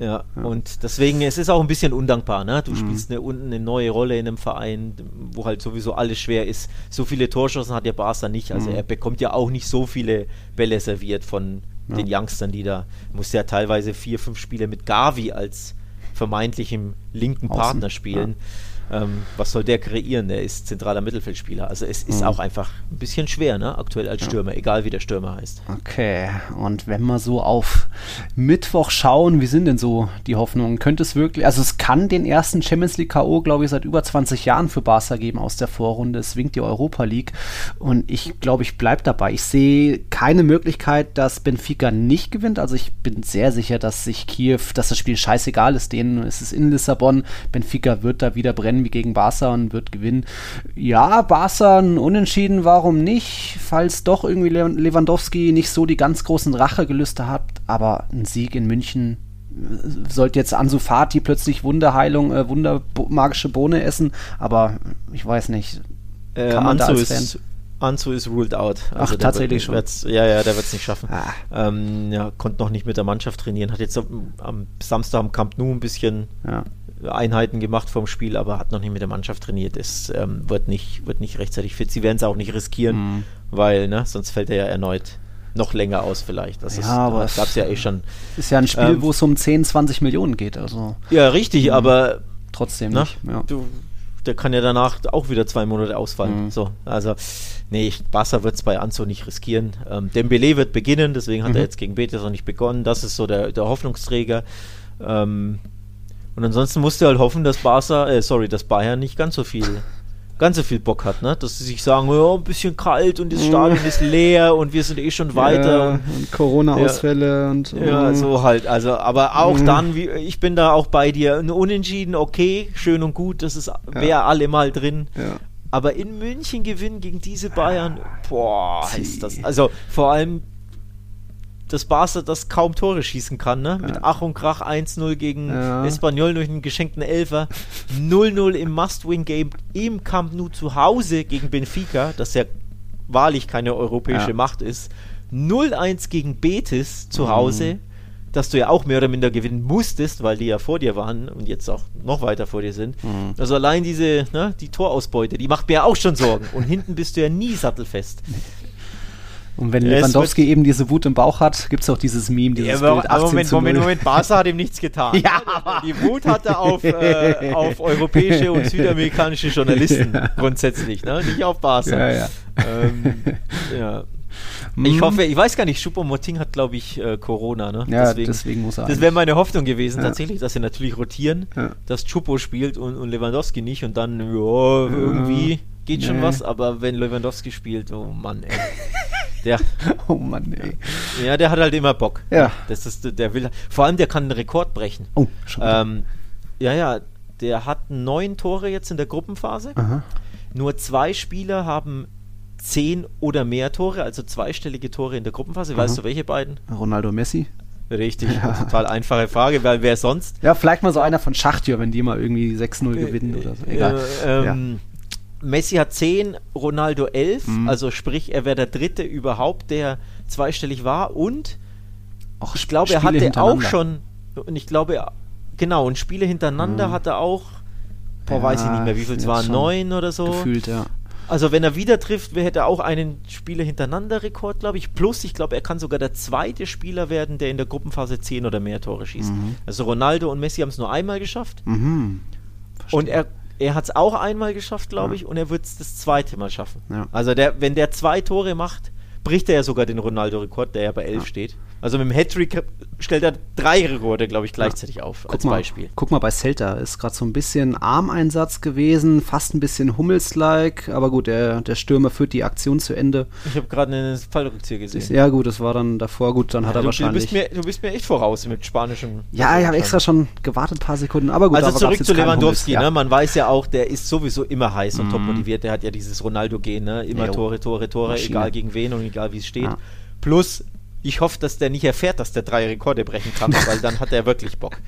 Ja, ja, und deswegen, es ist auch ein bisschen undankbar, ne? Du mhm. spielst eine, unten eine neue Rolle in einem Verein, wo halt sowieso alles schwer ist. So viele Torschancen hat der Barca nicht. Also mhm. er bekommt ja auch nicht so viele Bälle serviert von ja. den Youngstern, die da. Muss ja teilweise vier, fünf Spiele mit Gavi als vermeintlichem linken Außen. Partner spielen. Ja. Ähm, was soll der kreieren? Der ist zentraler Mittelfeldspieler. Also es ist mhm. auch einfach ein bisschen schwer, ne? aktuell als Stürmer, ja. egal wie der Stürmer heißt. Okay, und wenn wir so auf Mittwoch schauen, wie sind denn so die Hoffnungen? Könnte es wirklich, also es kann den ersten Champions League K.O., glaube ich, seit über 20 Jahren für Barca geben aus der Vorrunde. Es winkt die Europa League und ich glaube, ich bleibe dabei. Ich sehe keine Möglichkeit, dass Benfica nicht gewinnt. Also ich bin sehr sicher, dass sich Kiew, dass das Spiel scheißegal ist denen. Es ist in Lissabon. Benfica wird da wieder brennen wie gegen Barca und wird gewinnen. Ja, Barca ein Unentschieden, warum nicht? Falls doch irgendwie Lewandowski nicht so die ganz großen Rachegelüste hat, aber ein Sieg in München äh, sollte jetzt Ansu Fati plötzlich Wunderheilung, äh, wundermagische Bohne essen, aber ich weiß nicht. Äh, Kann man Ansu da als ist, Fan Anzu ist ruled out. Also Ach, tatsächlich wird, schon. Ja, ja, der wird es nicht schaffen. Ah. Ähm, ja, konnte noch nicht mit der Mannschaft trainieren. Hat jetzt am, am Samstag am Camp Nou ein bisschen ja. Einheiten gemacht vom Spiel, aber hat noch nicht mit der Mannschaft trainiert. Es ähm, wird, nicht, wird nicht rechtzeitig fit. Sie werden es auch nicht riskieren, mhm. weil ne, sonst fällt er ja erneut noch länger aus vielleicht. Das ja, ist, aber gab es ja eh schon. Ist ja ein Spiel, ähm, wo es um 10, 20 Millionen geht. Also. Ja, richtig, mhm. aber trotzdem ne, nicht. Ja. Du, der kann ja danach auch wieder zwei Monate ausfallen. Mhm. So, also nee, Barca wird es bei Anzo nicht riskieren. Ähm, Dembele wird beginnen, deswegen hat mhm. er jetzt gegen Betis noch nicht begonnen. Das ist so der, der Hoffnungsträger. Ähm, und ansonsten musst du halt hoffen, dass Barca, äh, sorry, dass Bayern nicht ganz so viel, ganz so viel Bock hat, ne? Dass sie sich sagen, oh, ein bisschen kalt und das Stadion ist leer und wir sind eh schon weiter. Ja, und, Corona-Ausfälle ja, und. Ja, so halt. Also, aber auch mhm. dann, wie, ich bin da auch bei dir. Ein Unentschieden, okay, schön und gut, das ist wäre ja. alle mal drin. Ja. Aber in München gewinnen gegen diese Bayern, boah, ist das. Also vor allem das Barca, das kaum Tore schießen kann, ne? Ja. Mit Ach und Krach 1-0 gegen ja. Espanyol durch einen geschenkten Elfer. 0-0 im Must-Win-Game im Camp Nou zu Hause gegen Benfica, das ja wahrlich keine europäische ja. Macht ist. 0-1 gegen Betis zu Hause, mhm. dass du ja auch mehr oder minder gewinnen musstest, weil die ja vor dir waren und jetzt auch noch weiter vor dir sind. Mhm. Also allein diese, ne, die Torausbeute, die macht mir ja auch schon Sorgen. Und hinten bist du ja nie sattelfest. Und wenn Lewandowski eben diese Wut im Bauch hat, gibt es auch dieses Meme, dieses ja, Bild 18 Moment, Moment, Moment, Barca hat ihm nichts getan. ja, aber Die Wut hat er auf, äh, auf europäische und südamerikanische Journalisten ja. grundsätzlich, ne? nicht auf Barca. Ja, ja. Ähm, ja. Ich mhm. hoffe, ich weiß gar nicht, Schuppomoting hat, glaube ich, äh, Corona, ne? Ja, deswegen, deswegen muss er. Das wäre meine Hoffnung gewesen, ja. tatsächlich, dass sie natürlich rotieren, ja. dass Chupo spielt und, und Lewandowski nicht und dann, ja, irgendwie geht schon was, aber wenn Lewandowski spielt, oh Mann, ey. Der, oh Mann, ey. ja, der hat halt immer Bock. Ja. Das ist, der will, vor allem der kann einen Rekord brechen. Oh, schon. Ähm, ja, ja, der hat neun Tore jetzt in der Gruppenphase. Aha. Nur zwei Spieler haben zehn oder mehr Tore, also zweistellige Tore in der Gruppenphase. Weißt du, welche beiden? Ronaldo Messi. Richtig, total einfache Frage, weil wer sonst? Ja, vielleicht mal so einer von Schachtjör, wenn die mal irgendwie 6-0 gewinnen oder so. Egal. Äh, ähm, Messi hat 10, Ronaldo 11, Mhm. also sprich, er wäre der dritte überhaupt, der zweistellig war und Auch ich glaube, er hatte auch schon, und ich glaube, er- genau, und Spiele hintereinander Mhm. hat er auch, boah, Ja, weiß ich nicht mehr, wie viel es waren, neun oder so. Gefühlt, ja. Also wenn er wieder trifft, hätte auch einen Spiele hintereinander Rekord, glaube ich. Plus, ich glaube, er kann sogar der zweite Spieler werden, der in der Gruppenphase 10 oder mehr Tore schießt. Mhm. Also Ronaldo und Messi haben es nur einmal geschafft. Mhm. Und er, er hat es auch einmal geschafft, glaube Ja. ich, und er wird es das zweite Mal schaffen. Ja. Also der, wenn der zwei Tore macht, bricht er ja sogar den Ronaldo-Rekord, der ja bei 11 Ja. steht. Also mit dem Hattrick stellt er drei Rekorde, glaube ich, gleichzeitig auf, Guck als mal, Beispiel. guck mal bei Celta, ist gerade so ein bisschen Armeinsatz gewesen, fast ein bisschen Hummels-like, aber gut, der, der Stürmer führt die Aktion zu Ende. Ich habe gerade einen Fallrückzieher gesehen. Ja gut, das war dann davor, gut, dann hat er du, du, wahrscheinlich... bist mir, du bist mir echt voraus mit spanischem. ja, ich habe extra schon gewartet, ein paar Sekunden, aber gut. Also zurück zu Lewandowski, Hummels, ne? man weiß ja auch, der ist sowieso immer heiß und Mhm. top motiviert. Der hat ja dieses Ronaldo-Gen, ne? immer Jo. Tore, Tore, Tore, Maschine. egal gegen wen und egal wie es steht. Ja. Plus, ich hoffe, dass der nicht erfährt, dass der drei Rekorde brechen kann, weil dann hat er wirklich Bock.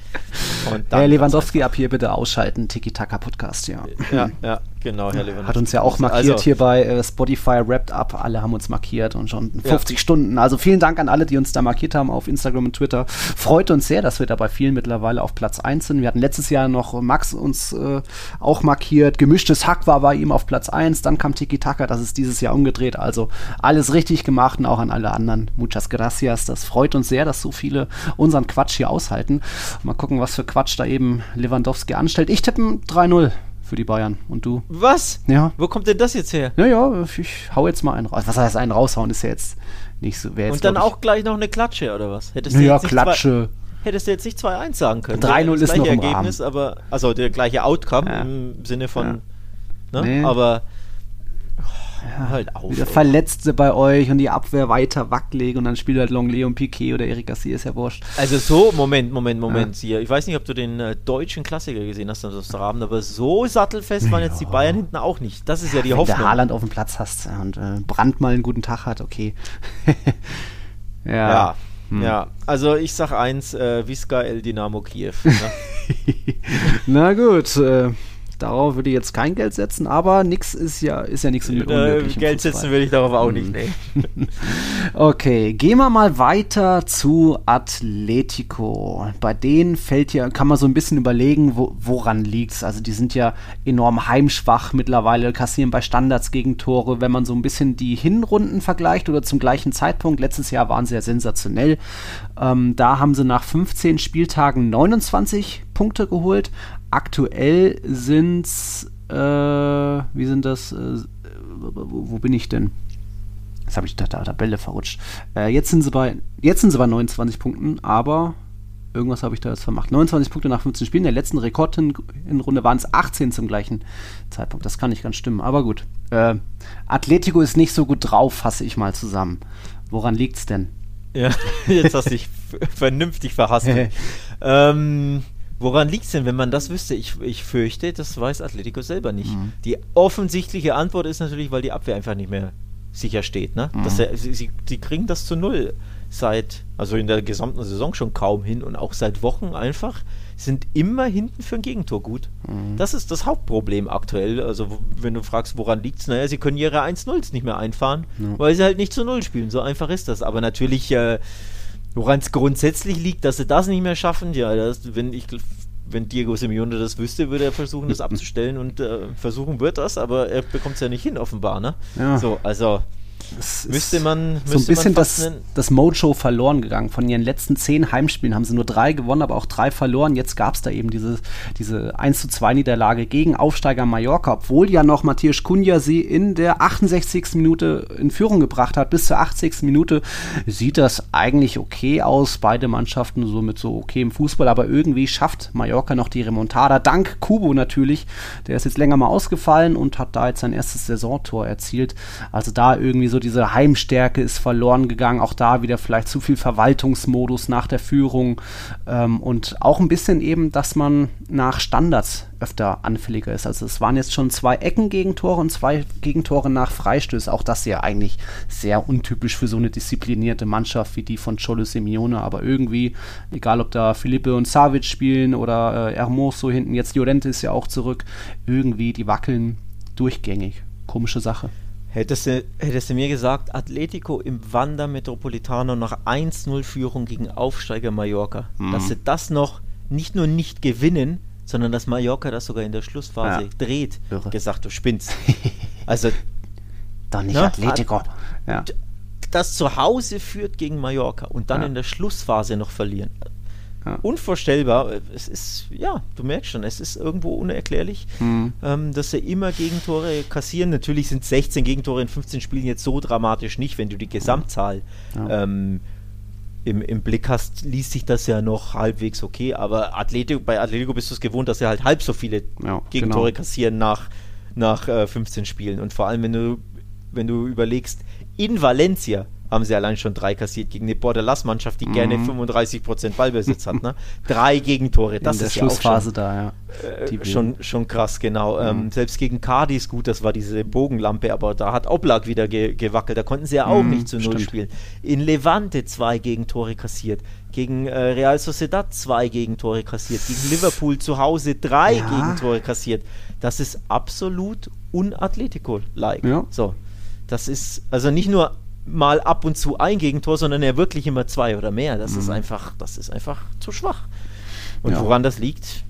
Und dann Herr Lewandowski ab hier bitte ausschalten, Tiki-Taka-Podcast, ja. Ja, ja, genau, Herr Lewandowski. Hat uns ja auch markiert Also, hier bei äh, Spotify Wrapped Up. Alle haben uns markiert und schon 50 Stunden. Also vielen Dank an alle, die uns da markiert haben auf Instagram und Twitter. Freut uns sehr, dass wir da bei vielen mittlerweile auf Platz 1 sind. Wir hatten letztes Jahr noch Max uns äh, auch markiert. Gemischtes Hack war bei ihm auf Platz 1. Dann kam Tiki Taka. Das ist dieses Jahr umgedreht. Also alles richtig gemacht und auch an alle anderen. Muchas gracias. Das freut uns sehr, dass so viele unseren Quatsch hier aushalten. Mal gucken, was für Quatsch da eben Lewandowski anstellt. Ich tippe ein 3-0 für die Bayern. Und du? Was? Ja. Wo kommt denn das jetzt her? Ja, ja, ich hau jetzt mal einen raus. Was heißt einen raushauen, ist ja jetzt nicht so. Jetzt, Und dann auch gleich noch eine Klatsche, oder was? Hättest naja, nicht zwei- Klatsche. Hättest du jetzt nicht 2-1 sagen können. 3-0 Das ist noch gleiche im Ergebnis, aber also der gleiche Outcome Ja. im Sinne von Ja. ne? Nee. aber oh, halt auf. Wieder. Verletzte bei euch und die Abwehr weiter wackelig und dann spielt halt Longley und Piquet oder Eric Garcia, ist ja wurscht. Also so, Moment, Moment, Moment hier. Ich weiß nicht, ob du den äh, deutschen Klassiker gesehen hast am Abend, aber so sattelfest waren jetzt die Bayern hinten auch nicht. Das ist ja die Wenn Hoffnung. der Haaland auf dem Platz hast und äh, Brandt mal einen guten Tag hat, okay. ja. Ja, Hm. ja. Also ich sag eins, äh, Visca El Dynamo Kiew. Ne? Na gut, äh, darauf würde ich jetzt kein Geld setzen, aber nix ist ja, ist ja nichts mit äh, Geld setzen will ich darauf auch nicht. Nee. Okay, gehen wir mal weiter zu Atletico. Bei denen fällt ja, kann man so ein bisschen überlegen, wo, woran liegt's. Also die sind ja enorm heimschwach mittlerweile, kassieren bei Standards Gegentore. Wenn man so ein bisschen die Hinrunden vergleicht oder zum gleichen Zeitpunkt, letztes Jahr waren sie ja sensationell. Ähm, da haben sie nach 15 Spieltagen 29 Punkte geholt. Aktuell sind's, äh, wie sind das, äh, wo, wo bin ich denn? Jetzt habe ich die Ta- Tabelle verrutscht. Äh, jetzt, sind sie bei, jetzt sind sie bei 29 Punkten, aber irgendwas habe ich da jetzt vermacht. 29 Punkte nach 15 Spielen. Der letzten Rekord in, in Runde waren es 18 zum gleichen Zeitpunkt. Das kann nicht ganz stimmen, aber gut. Äh, Atletico ist nicht so gut drauf, fasse ich mal zusammen. Woran liegt's denn? Ja, jetzt hast du dich vernünftig verhasst. ähm, woran liegt es denn, wenn man das wüsste? Ich, ich fürchte, das weiß Atletico selber nicht. Mhm. Die offensichtliche Antwort ist natürlich, weil die Abwehr einfach nicht mehr sicher steht. Ne? Mhm. Dass er, sie, sie, sie kriegen das zu null seit, also in der gesamten Saison schon kaum hin und auch seit Wochen einfach sind immer hinten für ein Gegentor gut. Mhm. Das ist das Hauptproblem aktuell. Also, wenn du fragst, woran liegt es, naja, sie können ihre 1-0s nicht mehr einfahren, Ja. weil sie halt nicht zu Null spielen. So einfach ist das. Aber natürlich, äh, woran es grundsätzlich liegt, dass sie das nicht mehr schaffen, ja, das, wenn ich. Wenn Diego Simeone das wüsste, würde er versuchen, das abzustellen und äh, versuchen wird das, aber er bekommt es ja nicht hin, offenbar, ne? Ja. So, also Es müsste man. so ein müsste bisschen das, das Mojo verloren gegangen. Von ihren letzten zehn Heimspielen haben sie nur drei gewonnen, aber auch drei verloren. Jetzt gab es da eben diese, diese 1 zu 2 Niederlage gegen Aufsteiger Mallorca, obwohl ja noch Matthias Cunha sie in der 68. Minute in Führung gebracht hat. Bis zur 80. Minute sieht das eigentlich okay aus. Beide Mannschaften so mit so okay im Fußball, aber irgendwie schafft Mallorca noch die Remontada. Dank Kubo natürlich. Der ist jetzt länger mal ausgefallen und hat da jetzt sein erstes Saisontor erzielt. Also da irgendwie so diese Heimstärke ist verloren gegangen. Auch da wieder vielleicht zu viel Verwaltungsmodus nach der Führung ähm, und auch ein bisschen eben, dass man nach Standards öfter anfälliger ist. Also es waren jetzt schon zwei Ecken-Gegentore und zwei Gegentore nach Freistöße. Auch das ja eigentlich sehr untypisch für so eine disziplinierte Mannschaft wie die von Cholo Simeone. Aber irgendwie, egal ob da Felipe und Savic spielen oder äh, Hermoso hinten, jetzt Llorente ist ja auch zurück, irgendwie die wackeln durchgängig. Komische Sache. Hättest du, hättest du mir gesagt, Atletico im Wander Metropolitano nach 1-0-Führung gegen Aufsteiger Mallorca, mhm. dass sie das noch nicht nur nicht gewinnen, sondern dass Mallorca das sogar in der Schlussphase ja. dreht, Irre. gesagt, du spinnst. Also. Doch nicht ne? Atletico. Ja. Das zu Hause führt gegen Mallorca und dann ja. in der Schlussphase noch verlieren. Ja. Unvorstellbar. Es ist, ja, du merkst schon, es ist irgendwo unerklärlich, mhm. ähm, dass sie immer Gegentore kassieren. Natürlich sind 16 Gegentore in 15 Spielen jetzt so dramatisch nicht, wenn du die Gesamtzahl ja. ähm, im, im Blick hast, liest sich das ja noch halbwegs okay. Aber Atletico, bei Atletico bist du es gewohnt, dass sie halt halb so viele ja, Gegentore genau. kassieren nach, nach äh, 15 Spielen. Und vor allem, wenn du, wenn du überlegst, in Valencia haben sie allein schon drei kassiert gegen eine Bordelas-Mannschaft, die mhm. gerne 35% Ballbesitz hat. Ne? Drei Gegentore, das In ist der Schlussphase ja da, ja. Äh, schon, schon krass, genau. Mhm. Ähm, selbst gegen Cardis, gut, das war diese Bogenlampe, aber da hat Oblak wieder ge gewackelt, da konnten sie ja auch mhm, nicht zu Null stimmt. spielen. In Levante zwei Gegentore kassiert, gegen äh, Real Sociedad zwei Gegentore kassiert, gegen Liverpool zu Hause drei ja. Gegentore kassiert. Das ist absolut unatletico-like. Ja. So. Das ist also nicht nur mal ab und zu ein Gegentor, sondern er wirklich immer zwei oder mehr. Das mhm. ist einfach, das ist einfach zu schwach. Und ja. woran das liegt,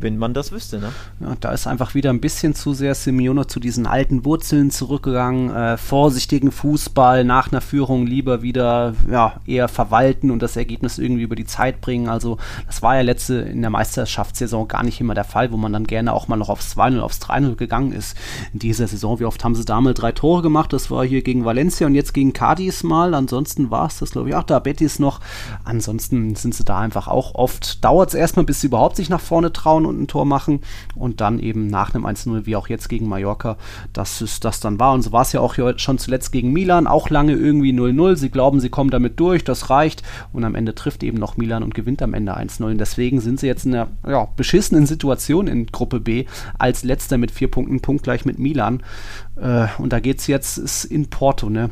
wenn man das wüsste, ne? Ja, da ist einfach wieder ein bisschen zu sehr Simeone zu diesen alten Wurzeln zurückgegangen. Äh, vorsichtigen Fußball, nach einer Führung lieber wieder ja, eher verwalten und das Ergebnis irgendwie über die Zeit bringen. Also, das war ja letzte in der Meisterschaftssaison gar nicht immer der Fall, wo man dann gerne auch mal noch aufs 2-0, aufs 3-0 gegangen ist. In dieser Saison, wie oft haben sie damals drei Tore gemacht? Das war hier gegen Valencia und jetzt gegen Cadiz mal. Ansonsten war es das, glaube ich, auch da Betis noch. Ansonsten sind sie da einfach auch oft, dauert es erstmal, bis sie überhaupt sich nach vorne trauen und ein Tor machen und dann eben nach einem 1-0, wie auch jetzt gegen Mallorca, dass es das dann war. Und so war es ja auch schon zuletzt gegen Milan, auch lange irgendwie 0-0. Sie glauben, sie kommen damit durch, das reicht. Und am Ende trifft eben noch Milan und gewinnt am Ende 1-0. Und deswegen sind sie jetzt in einer ja, beschissenen Situation in Gruppe B als letzter mit vier Punkten, punktgleich mit Milan. Äh, und da geht es jetzt in Porto, ne?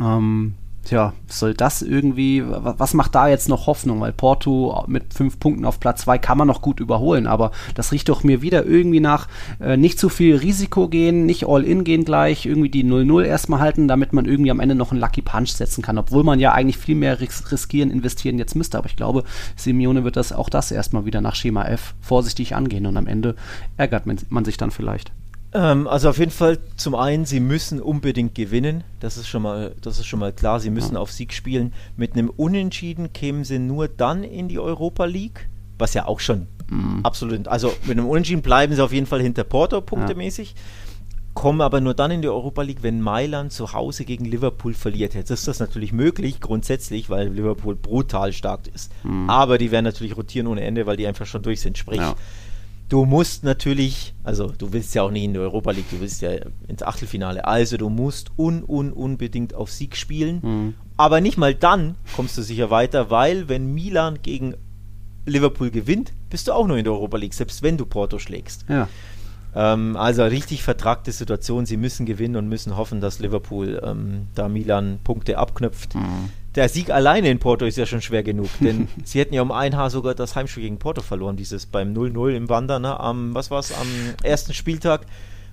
Ähm, Tja, soll das irgendwie, was macht da jetzt noch Hoffnung? Weil Porto mit fünf Punkten auf Platz zwei kann man noch gut überholen, aber das riecht doch mir wieder irgendwie nach äh, nicht zu viel Risiko gehen, nicht all in gehen gleich, irgendwie die 0-0 erstmal halten, damit man irgendwie am Ende noch einen Lucky Punch setzen kann, obwohl man ja eigentlich viel mehr ris riskieren, investieren jetzt müsste. Aber ich glaube, Simeone wird das auch das erstmal wieder nach Schema F vorsichtig angehen und am Ende ärgert man, man sich dann vielleicht. Ähm, also auf jeden Fall zum einen, sie müssen unbedingt gewinnen. Das ist schon mal, das ist schon mal klar. Sie müssen auf Sieg spielen. Mit einem Unentschieden kämen sie nur dann in die Europa League, was ja auch schon mhm. absolut. Also mit einem Unentschieden bleiben sie auf jeden Fall hinter Porto punktemäßig. Ja. Kommen aber nur dann in die Europa League, wenn Mailand zu Hause gegen Liverpool verliert. Jetzt ist das natürlich möglich, grundsätzlich, weil Liverpool brutal stark ist. Mhm. Aber die werden natürlich rotieren ohne Ende, weil die einfach schon durch sind. Sprich, ja du musst natürlich, also du willst ja auch nicht in der Europa League, du willst ja ins Achtelfinale. Also du musst un, un, unbedingt auf Sieg spielen. Mhm. Aber nicht mal dann kommst du sicher weiter, weil wenn Milan gegen Liverpool gewinnt, bist du auch nur in der Europa League, selbst wenn du Porto schlägst. Ja. Ähm, also richtig vertragte Situation. Sie müssen gewinnen und müssen hoffen, dass Liverpool ähm, da Milan Punkte abknöpft. Mhm der Sieg alleine in Porto ist ja schon schwer genug, denn sie hätten ja um ein Haar sogar das Heimspiel gegen Porto verloren, dieses beim 0-0 im Wander, ne, am, was war's, am ersten Spieltag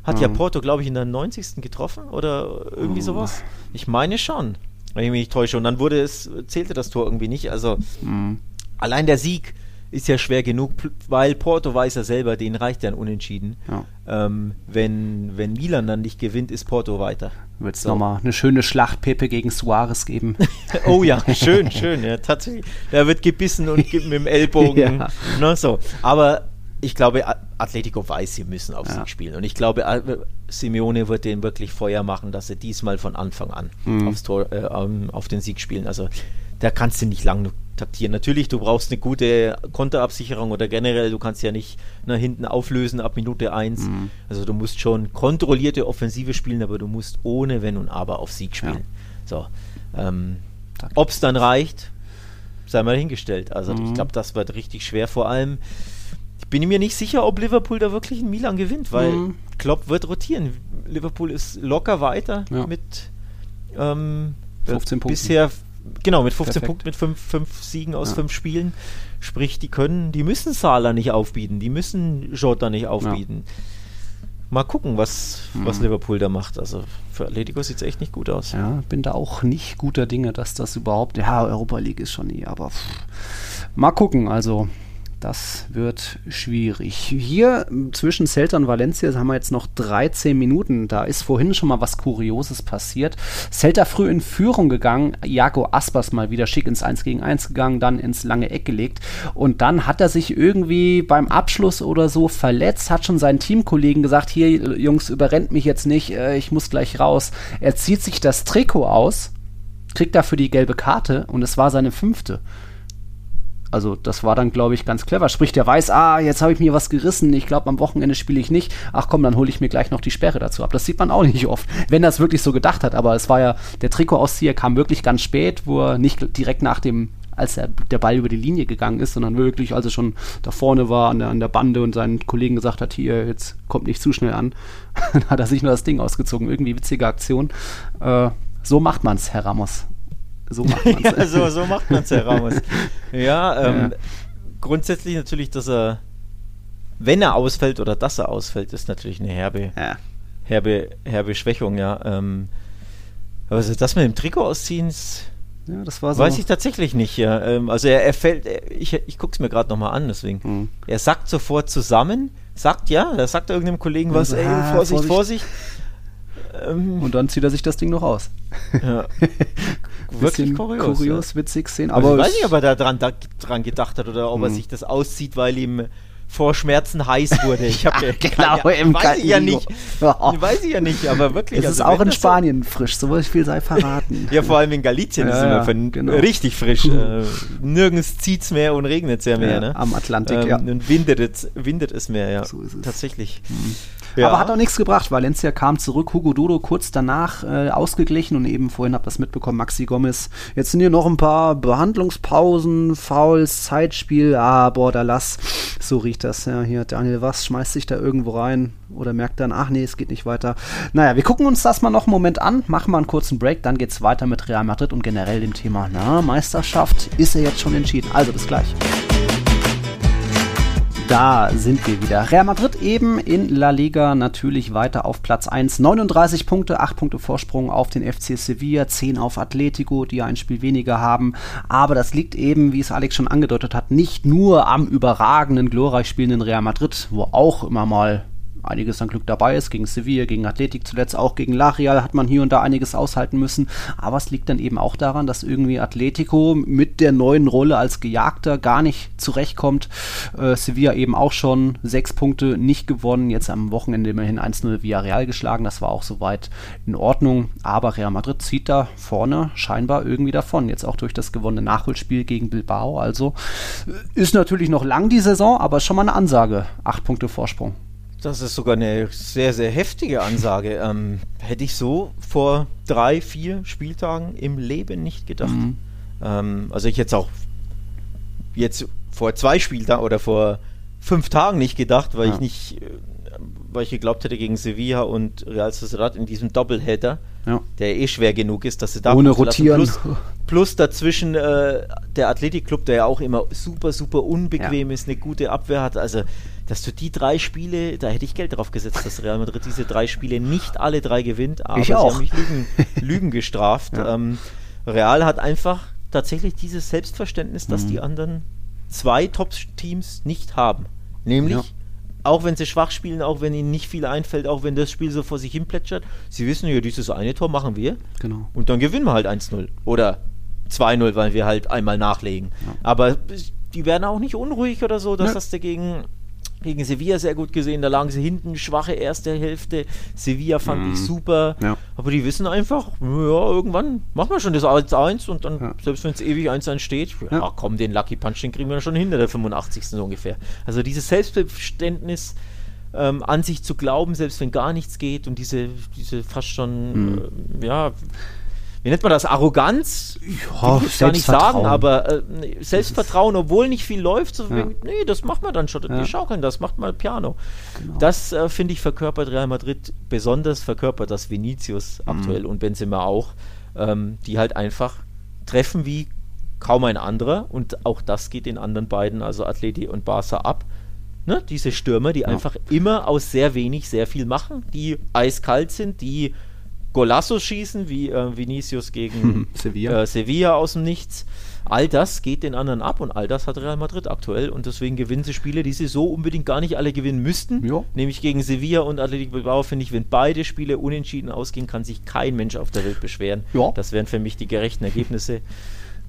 hat mhm. ja Porto, glaube ich, in der 90. getroffen oder irgendwie mhm. sowas. Ich meine schon, wenn ich mich nicht täusche. Und dann wurde es, zählte das Tor irgendwie nicht. Also mhm. allein der Sieg ist ja schwer genug, weil Porto weiß ja selber, denen reicht ja ein Unentschieden. Ja. Ähm, wenn, wenn Milan dann nicht gewinnt, ist Porto weiter. Wird es so. nochmal eine schöne Schlacht Pepe gegen Suarez geben. oh ja, schön, schön, ja, tatsächlich. Da wird gebissen und mit dem Ellbogen. ja. ne, so. Aber ich glaube, Atletico weiß, sie müssen auf ja. Sieg spielen. Und ich glaube, Simeone wird den wirklich Feuer machen, dass sie diesmal von Anfang an mhm. aufs Tor, äh, auf den Sieg spielen. Also da kannst du nicht lang taktieren. Natürlich, du brauchst eine gute Konterabsicherung oder generell, du kannst ja nicht nach hinten auflösen ab Minute 1. Mhm. Also du musst schon kontrollierte Offensive spielen, aber du musst ohne Wenn und Aber auf Sieg spielen. Ja. So. Ähm, Ob es dann reicht, sei mal hingestellt. Also mhm. ich glaube, das wird richtig schwer. Vor allem, ich bin mir nicht sicher, ob Liverpool da wirklich in Milan gewinnt, weil mhm. Klopp wird rotieren. Liverpool ist locker weiter ja. mit ähm, 15 Punkten. Bisher, genau, mit 15 Perfekt. Punkten, mit 5 fünf, fünf Siegen aus 5 ja. Spielen. Sprich, die können, die müssen Salah nicht aufbieten, die müssen Jota nicht aufbieten. Ja. Mal gucken, was, mhm. was Liverpool da macht. Also für Atletico sieht es echt nicht gut aus. Ja, bin da auch nicht guter Dinge, dass das überhaupt. Ja, Europa League ist schon nie, aber pff, mal gucken. Also das wird schwierig. Hier zwischen Celta und Valencia haben wir jetzt noch 13 Minuten. Da ist vorhin schon mal was Kurioses passiert. Celta früh in Führung gegangen. Jago Aspas mal wieder schick ins 1 gegen 1 gegangen, dann ins lange Eck gelegt. Und dann hat er sich irgendwie beim Abschluss oder so verletzt, hat schon seinen Teamkollegen gesagt, hier Jungs, überrennt mich jetzt nicht, äh, ich muss gleich raus. Er zieht sich das Trikot aus, kriegt dafür die gelbe Karte und es war seine fünfte. Also das war dann, glaube ich, ganz clever. Sprich, der weiß, ah, jetzt habe ich mir was gerissen, ich glaube, am Wochenende spiele ich nicht. Ach komm, dann hole ich mir gleich noch die Sperre dazu ab. Das sieht man auch nicht oft, wenn er es wirklich so gedacht hat. Aber es war ja, der Trikotauszieher kam wirklich ganz spät, wo er nicht direkt nach dem als der, der Ball über die Linie gegangen ist, sondern wirklich, als er schon da vorne war an der, an der Bande und seinen Kollegen gesagt hat, hier, jetzt kommt nicht zu schnell an, dann hat er sich nur das Ding ausgezogen. Irgendwie witzige Aktion. Äh, so macht man es, Herr Ramos. So macht man es. ja, so, so macht man es, Herr Ramos. Ja, ähm, ja, grundsätzlich natürlich, dass er, wenn er ausfällt oder dass er ausfällt, ist natürlich eine herbe, ja. herbe, herbe Schwächung, ja. Ähm, also das mit dem Trikot ausziehen, ja, das war so. Weiß ich tatsächlich nicht, ja. Ähm, also er, er fällt, er, ich, ich gucke es mir gerade nochmal an, deswegen. Mhm. Er sackt sofort zusammen, sagt ja, er sagt irgendeinem Kollegen was, ey, ah, Vorsicht, Vorsicht. Vorsicht. Ähm, und dann zieht er sich das Ding noch aus. Ja. Wirklich kurios. Kurios, ja. witzig sehen. Aber also ich weiß nicht, ob er da dran, da, dran gedacht hat oder ob er hm. sich das auszieht, weil ihm vor Schmerzen heiß wurde. Ich habe ja, genau, ja, im weiß ich ja nicht. Oh. Weiß ich ja nicht, aber wirklich. Es also ist auch in Spanien so frisch, so viel sei verraten. ja, vor allem in Galicien ja, ist es immer genau. richtig frisch. Äh, nirgends zieht es mehr und regnet es ja mehr. Ne? Am Atlantik, ähm, ja. Und windet es, windet es mehr, ja. So ist es. Tatsächlich. Mhm. Ja. Aber hat auch nichts gebracht. Valencia kam zurück, Hugo Dodo kurz danach äh, ausgeglichen und eben vorhin habt ihr das mitbekommen, Maxi Gomez. Jetzt sind hier noch ein paar Behandlungspausen, Fouls, Zeitspiel. Ah, boah, da lass. So riecht das. Ja, hier Daniel Was schmeißt sich da irgendwo rein oder merkt dann, ach nee, es geht nicht weiter. Naja, wir gucken uns das mal noch einen Moment an, machen mal einen kurzen Break, dann geht's weiter mit Real Madrid und generell dem Thema, na, Meisterschaft ist er jetzt schon entschieden. Also bis gleich. Da sind wir wieder. Real Madrid eben in La Liga natürlich weiter auf Platz 1. 39 Punkte, 8 Punkte Vorsprung auf den FC Sevilla, 10 auf Atletico, die ein Spiel weniger haben. Aber das liegt eben, wie es Alex schon angedeutet hat, nicht nur am überragenden, glorreich spielenden Real Madrid, wo auch immer mal einiges an Glück dabei ist. Gegen Sevilla, gegen Athletik, zuletzt auch gegen Larial hat man hier und da einiges aushalten müssen. Aber es liegt dann eben auch daran, dass irgendwie Atletico mit der neuen Rolle als Gejagter gar nicht zurechtkommt. Äh, Sevilla eben auch schon sechs Punkte nicht gewonnen. Jetzt am Wochenende immerhin 1-0 Villarreal geschlagen. Das war auch soweit in Ordnung. Aber Real Madrid zieht da vorne scheinbar irgendwie davon. Jetzt auch durch das gewonnene Nachholspiel gegen Bilbao. Also äh, ist natürlich noch lang die Saison, aber schon mal eine Ansage. Acht Punkte Vorsprung. Das ist sogar eine sehr, sehr heftige Ansage. Ähm, hätte ich so vor drei, vier Spieltagen im Leben nicht gedacht. Mhm. Ähm, also ich jetzt auch jetzt vor zwei Spieltagen oder vor fünf Tagen nicht gedacht, weil ja. ich nicht, äh, weil ich geglaubt hätte gegen Sevilla und Real Sociedad in diesem Doppelheader, ja. der eh schwer genug ist, dass sie da ohne rotieren. Plus, plus, dazwischen äh, der Athletikclub, der ja auch immer super, super unbequem ja. ist, eine gute Abwehr hat. Also dass du die drei Spiele, da hätte ich Geld drauf gesetzt, dass Real Madrid diese drei Spiele nicht alle drei gewinnt, aber ich auch. sie haben mich Lügen, Lügen gestraft. Ja. Ähm, Real hat einfach tatsächlich dieses Selbstverständnis, das mhm. die anderen zwei Top-Teams nicht haben. Nämlich, ja. auch wenn sie schwach spielen, auch wenn ihnen nicht viel einfällt, auch wenn das Spiel so vor sich hin plätschert, sie wissen ja, dieses eine Tor machen wir. Genau. Und dann gewinnen wir halt 1-0. Oder 2-0, weil wir halt einmal nachlegen. Ja. Aber die werden auch nicht unruhig oder so, dass ja. das dagegen gegen Sevilla sehr gut gesehen. Da lagen sie hinten, schwache erste Hälfte. Sevilla fand Mhm. ich super. Ja. Aber die wissen einfach, ja, irgendwann machen wir schon das 1-1 und dann, Ja. selbst wenn es ewig 1-1 steht, ja, komm, den Lucky Punch, den kriegen wir schon hinter der 85. so ungefähr. Also dieses Selbstverständnis, ähm, an sich zu glauben, selbst wenn gar nichts geht und diese, diese fast schon, Mhm. äh, ja, wie nennt man das, Arroganz? Ja, ich gar nicht sagen, aber äh, Selbstvertrauen, obwohl nicht viel läuft, so Ja. wegen, nee, das macht man dann schon, Ja. wir schaukeln das, macht mal Piano. Genau. Das äh, finde ich verkörpert Real Madrid, besonders verkörpert das Vinicius Mhm. aktuell und Benzema auch, ähm, die halt einfach treffen wie kaum ein anderer und auch das geht den anderen beiden, also Atleti und Barca ab. Ne? Diese Stürmer, die einfach immer aus sehr wenig sehr viel machen, die eiskalt sind, die Golassos schießen, wie äh, Vinicius gegen Sevilla. äh, Sevilla aus dem Nichts. All das geht den anderen ab und all das hat Real Madrid aktuell und deswegen gewinnen sie Spiele, die sie so unbedingt gar nicht alle gewinnen müssten. Ja. Nämlich gegen Sevilla und Athletic Bilbao finde ich, wenn beide Spiele unentschieden ausgehen, kann sich kein Mensch auf der Welt beschweren. Ja. Das wären für mich die gerechten Ergebnisse.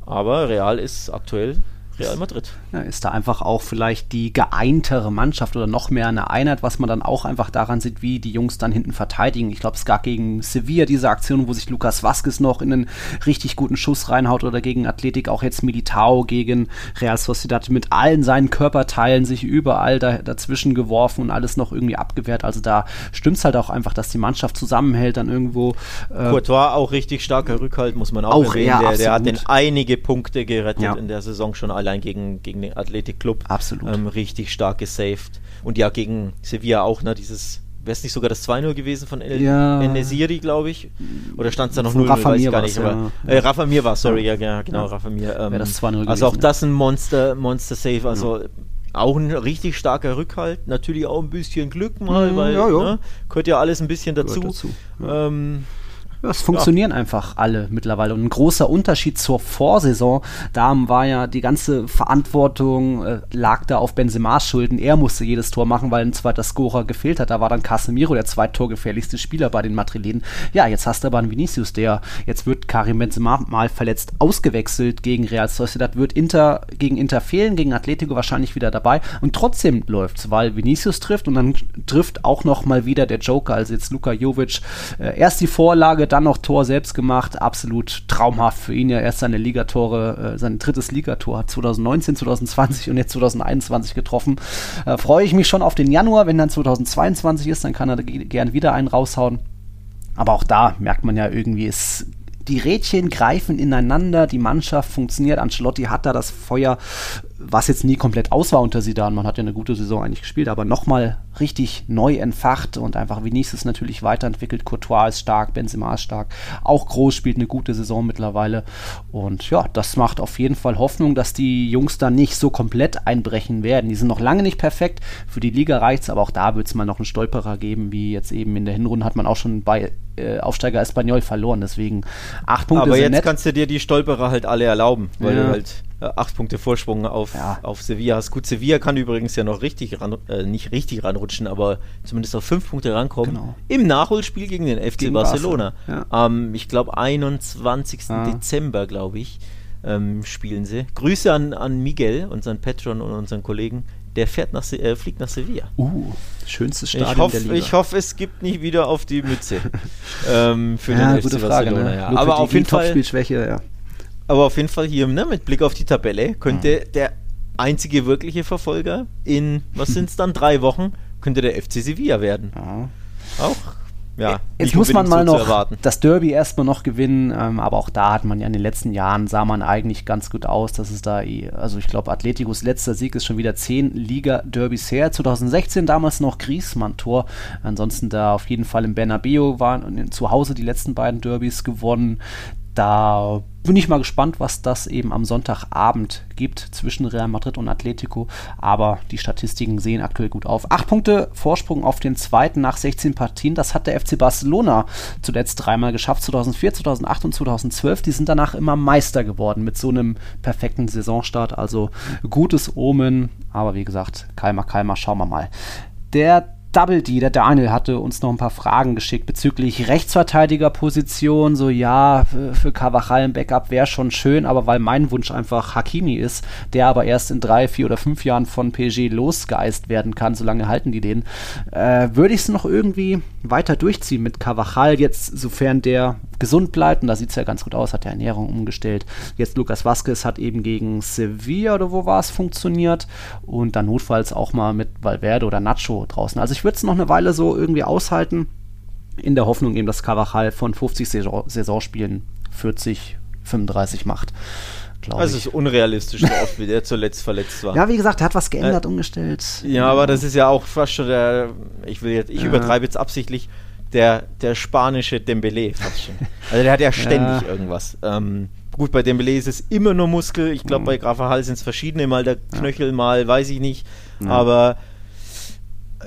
Aber Real ist aktuell Real Madrid. Ja, ist da einfach auch vielleicht die geeintere Mannschaft oder noch mehr eine Einheit, was man dann auch einfach daran sieht, wie die Jungs dann hinten verteidigen. Ich glaube, es gab gegen Sevilla diese Aktion, wo sich Lukas Vazquez noch in einen richtig guten Schuss reinhaut oder gegen Athletik auch jetzt Militao gegen Real Sociedad mit allen seinen Körperteilen sich überall da, dazwischen geworfen und alles noch irgendwie abgewehrt. Also da stimmt es halt auch einfach, dass die Mannschaft zusammenhält, dann irgendwo äh, Courtois auch richtig starker Rückhalt, muss man auch, Auch, erwähnen. ja, der, der hat absolut. den einige Punkte gerettet Ja. in der Saison schon allein gegen, gegen den Athletic Club. Absolut. Ähm, richtig stark gesaved. Und ja, gegen Sevilla auch, ne, dieses, wäre es nicht sogar das 2-0 gewesen von El Ja. Enesiri, glaube ich? Oder stand es da noch Von 0-0, Rafa Mir. Aber, ja. äh, Rafa Mir war, sorry, ja, Ja. ja genau, Ja. Rafa Mir. Ähm, das 2-0 Also auch gewesen, das ein Monster, Monster Save, also auch ein richtig starker Rückhalt, natürlich auch ein bisschen Glück mal, Mhm, weil ja, ja. Ne, gehört ja alles ein bisschen dazu. Dazu, Ähm, Ja, es funktionieren einfach alle mittlerweile. Und ein großer Unterschied zur Vorsaison, da war ja die ganze Verantwortung äh, lag da auf Benzemas Schulden. Er musste jedes Tor machen, weil ein zweiter Scorer gefehlt hat. Da war dann Casemiro der zweittorgefährlichste Spieler bei den Madrilenen. Ja, jetzt hast du aber einen Vinicius, der jetzt wird Karim Benzema mal verletzt ausgewechselt gegen Real Sociedad, wird Inter gegen Inter fehlen, gegen Atletico wahrscheinlich wieder dabei und trotzdem läuft's, weil Vinicius trifft und dann trifft auch noch mal wieder der Joker, also jetzt Luka Jovic. Äh, erst die Vorlage, dann noch Tor selbst gemacht, absolut traumhaft für ihn. Ja, erst seine Ligatore, äh, sein drittes Ligator hat 2019, 2020 und jetzt 2021 getroffen. Äh, Freue ich mich schon auf den Januar, wenn dann 2022 ist, dann kann er ge- gern wieder einen raushauen. Aber auch da merkt man ja irgendwie, es, die Rädchen greifen ineinander, die Mannschaft funktioniert. Ancelotti hat da das Feuer, was jetzt nie komplett aus war unter Zidane. Man hat ja eine gute Saison eigentlich gespielt, aber nochmal richtig neu entfacht und einfach Vinicius natürlich weiterentwickelt. Courtois ist stark, Benzema ist stark. Auch Groß spielt eine gute Saison mittlerweile. Und ja, das macht auf jeden Fall Hoffnung, dass die Jungs da nicht so komplett einbrechen werden. Die sind noch lange nicht perfekt. Für die Liga reicht's, aber auch da wird es mal noch einen Stolperer geben, wie jetzt eben in der Hinrunde hat man auch schon bei äh, Aufsteiger Espanyol verloren. Deswegen acht Punkte Aber jetzt nett. kannst du dir die Stolperer halt alle erlauben, weil Ja. du halt acht Punkte Vorsprung auf, Ja. auf Sevilla hast. Gut, Sevilla kann übrigens ja noch richtig ran, äh, nicht richtig ranrutschen, aber zumindest auf fünf Punkte rankommen. Genau. Im Nachholspiel gegen den FC Gegen Barcelona. Barca, Am, ich glaube, 21. Ah. Dezember, glaube ich, ähm, spielen sie. Grüße an, an Miguel, unseren Patron und unseren Kollegen. Der fährt nach, Se- äh, fliegt nach Sevilla. Uh, schönstes Stadion Ich hoffe, der Liga. ich hoffe, es gibt nicht wieder auf die Mütze ähm, für ja, den gute FC Frage. Barcelona. Ne? Ja. Lopetegui, Aber auf jeden Fall Topspielschwäche, ja. Aber auf jeden Fall hier ne, mit Blick auf die Tabelle könnte Mhm. der einzige wirkliche Verfolger in, was sind es dann, drei Wochen, könnte der FC Sevilla werden. ja. Auch, ja. Jetzt muss man mal so noch das Derby erstmal noch gewinnen, ähm, aber auch da hat man ja in den letzten Jahren sah man eigentlich ganz gut aus, dass es da, also ich glaube, Atleticos letzter Sieg ist schon wieder zehn Liga-Derbys her. 2016 damals noch Griezmann-Tor. Ansonsten da auf jeden Fall im Bernabeu waren zu Hause die letzten beiden Derbys gewonnen. Da bin ich mal gespannt, was das eben am Sonntagabend gibt zwischen Real Madrid und Atletico. Aber die Statistiken sehen aktuell gut auf. Acht Punkte Vorsprung auf den zweiten nach 16 Partien. Das hat der FC Barcelona zuletzt dreimal geschafft. 2004, 2008 und 2012. Die sind danach immer Meister geworden mit so einem perfekten Saisonstart. Also gutes Omen. Aber wie gesagt, Kalmer, Kalmer, schauen wir mal. Der Double D, der Daniel hatte uns noch ein paar Fragen geschickt bezüglich Rechtsverteidigerposition. So, ja, für Carvajal ein Backup wäre schon schön, aber weil mein Wunsch einfach Hakimi ist, der aber erst in drei, vier oder fünf Jahren von PSG losgeeist werden kann, solange halten die den, äh, würde ich es noch irgendwie weiter durchziehen mit Carvajal jetzt, sofern der gesund bleibt. Und da sieht es ja ganz gut aus, hat der Ernährung umgestellt. Jetzt Lukas Vazquez hat eben gegen Sevilla oder wo war es funktioniert und dann notfalls auch mal mit Valverde oder Nacho draußen. Also ich würde es noch eine Weile so irgendwie aushalten, in der Hoffnung eben, dass Carvajal von 50 Saison Saisonspielen 40, 35 macht. Also es ist unrealistisch, so oft wie der zuletzt verletzt war. Ja, wie gesagt, er hat was geändert, äh, umgestellt. Ja, aber das ist ja auch fast schon der, ich will jetzt, ich ja. übertreibe jetzt absichtlich, der, der spanische Dembele fast schon. Also der hat ja ständig ja. irgendwas. Ähm, gut, bei Dembele ist es immer nur Muskel. Ich glaube, mhm. bei Grafahal sind es verschiedene, mal der Knöchel, mal weiß ich nicht. Aber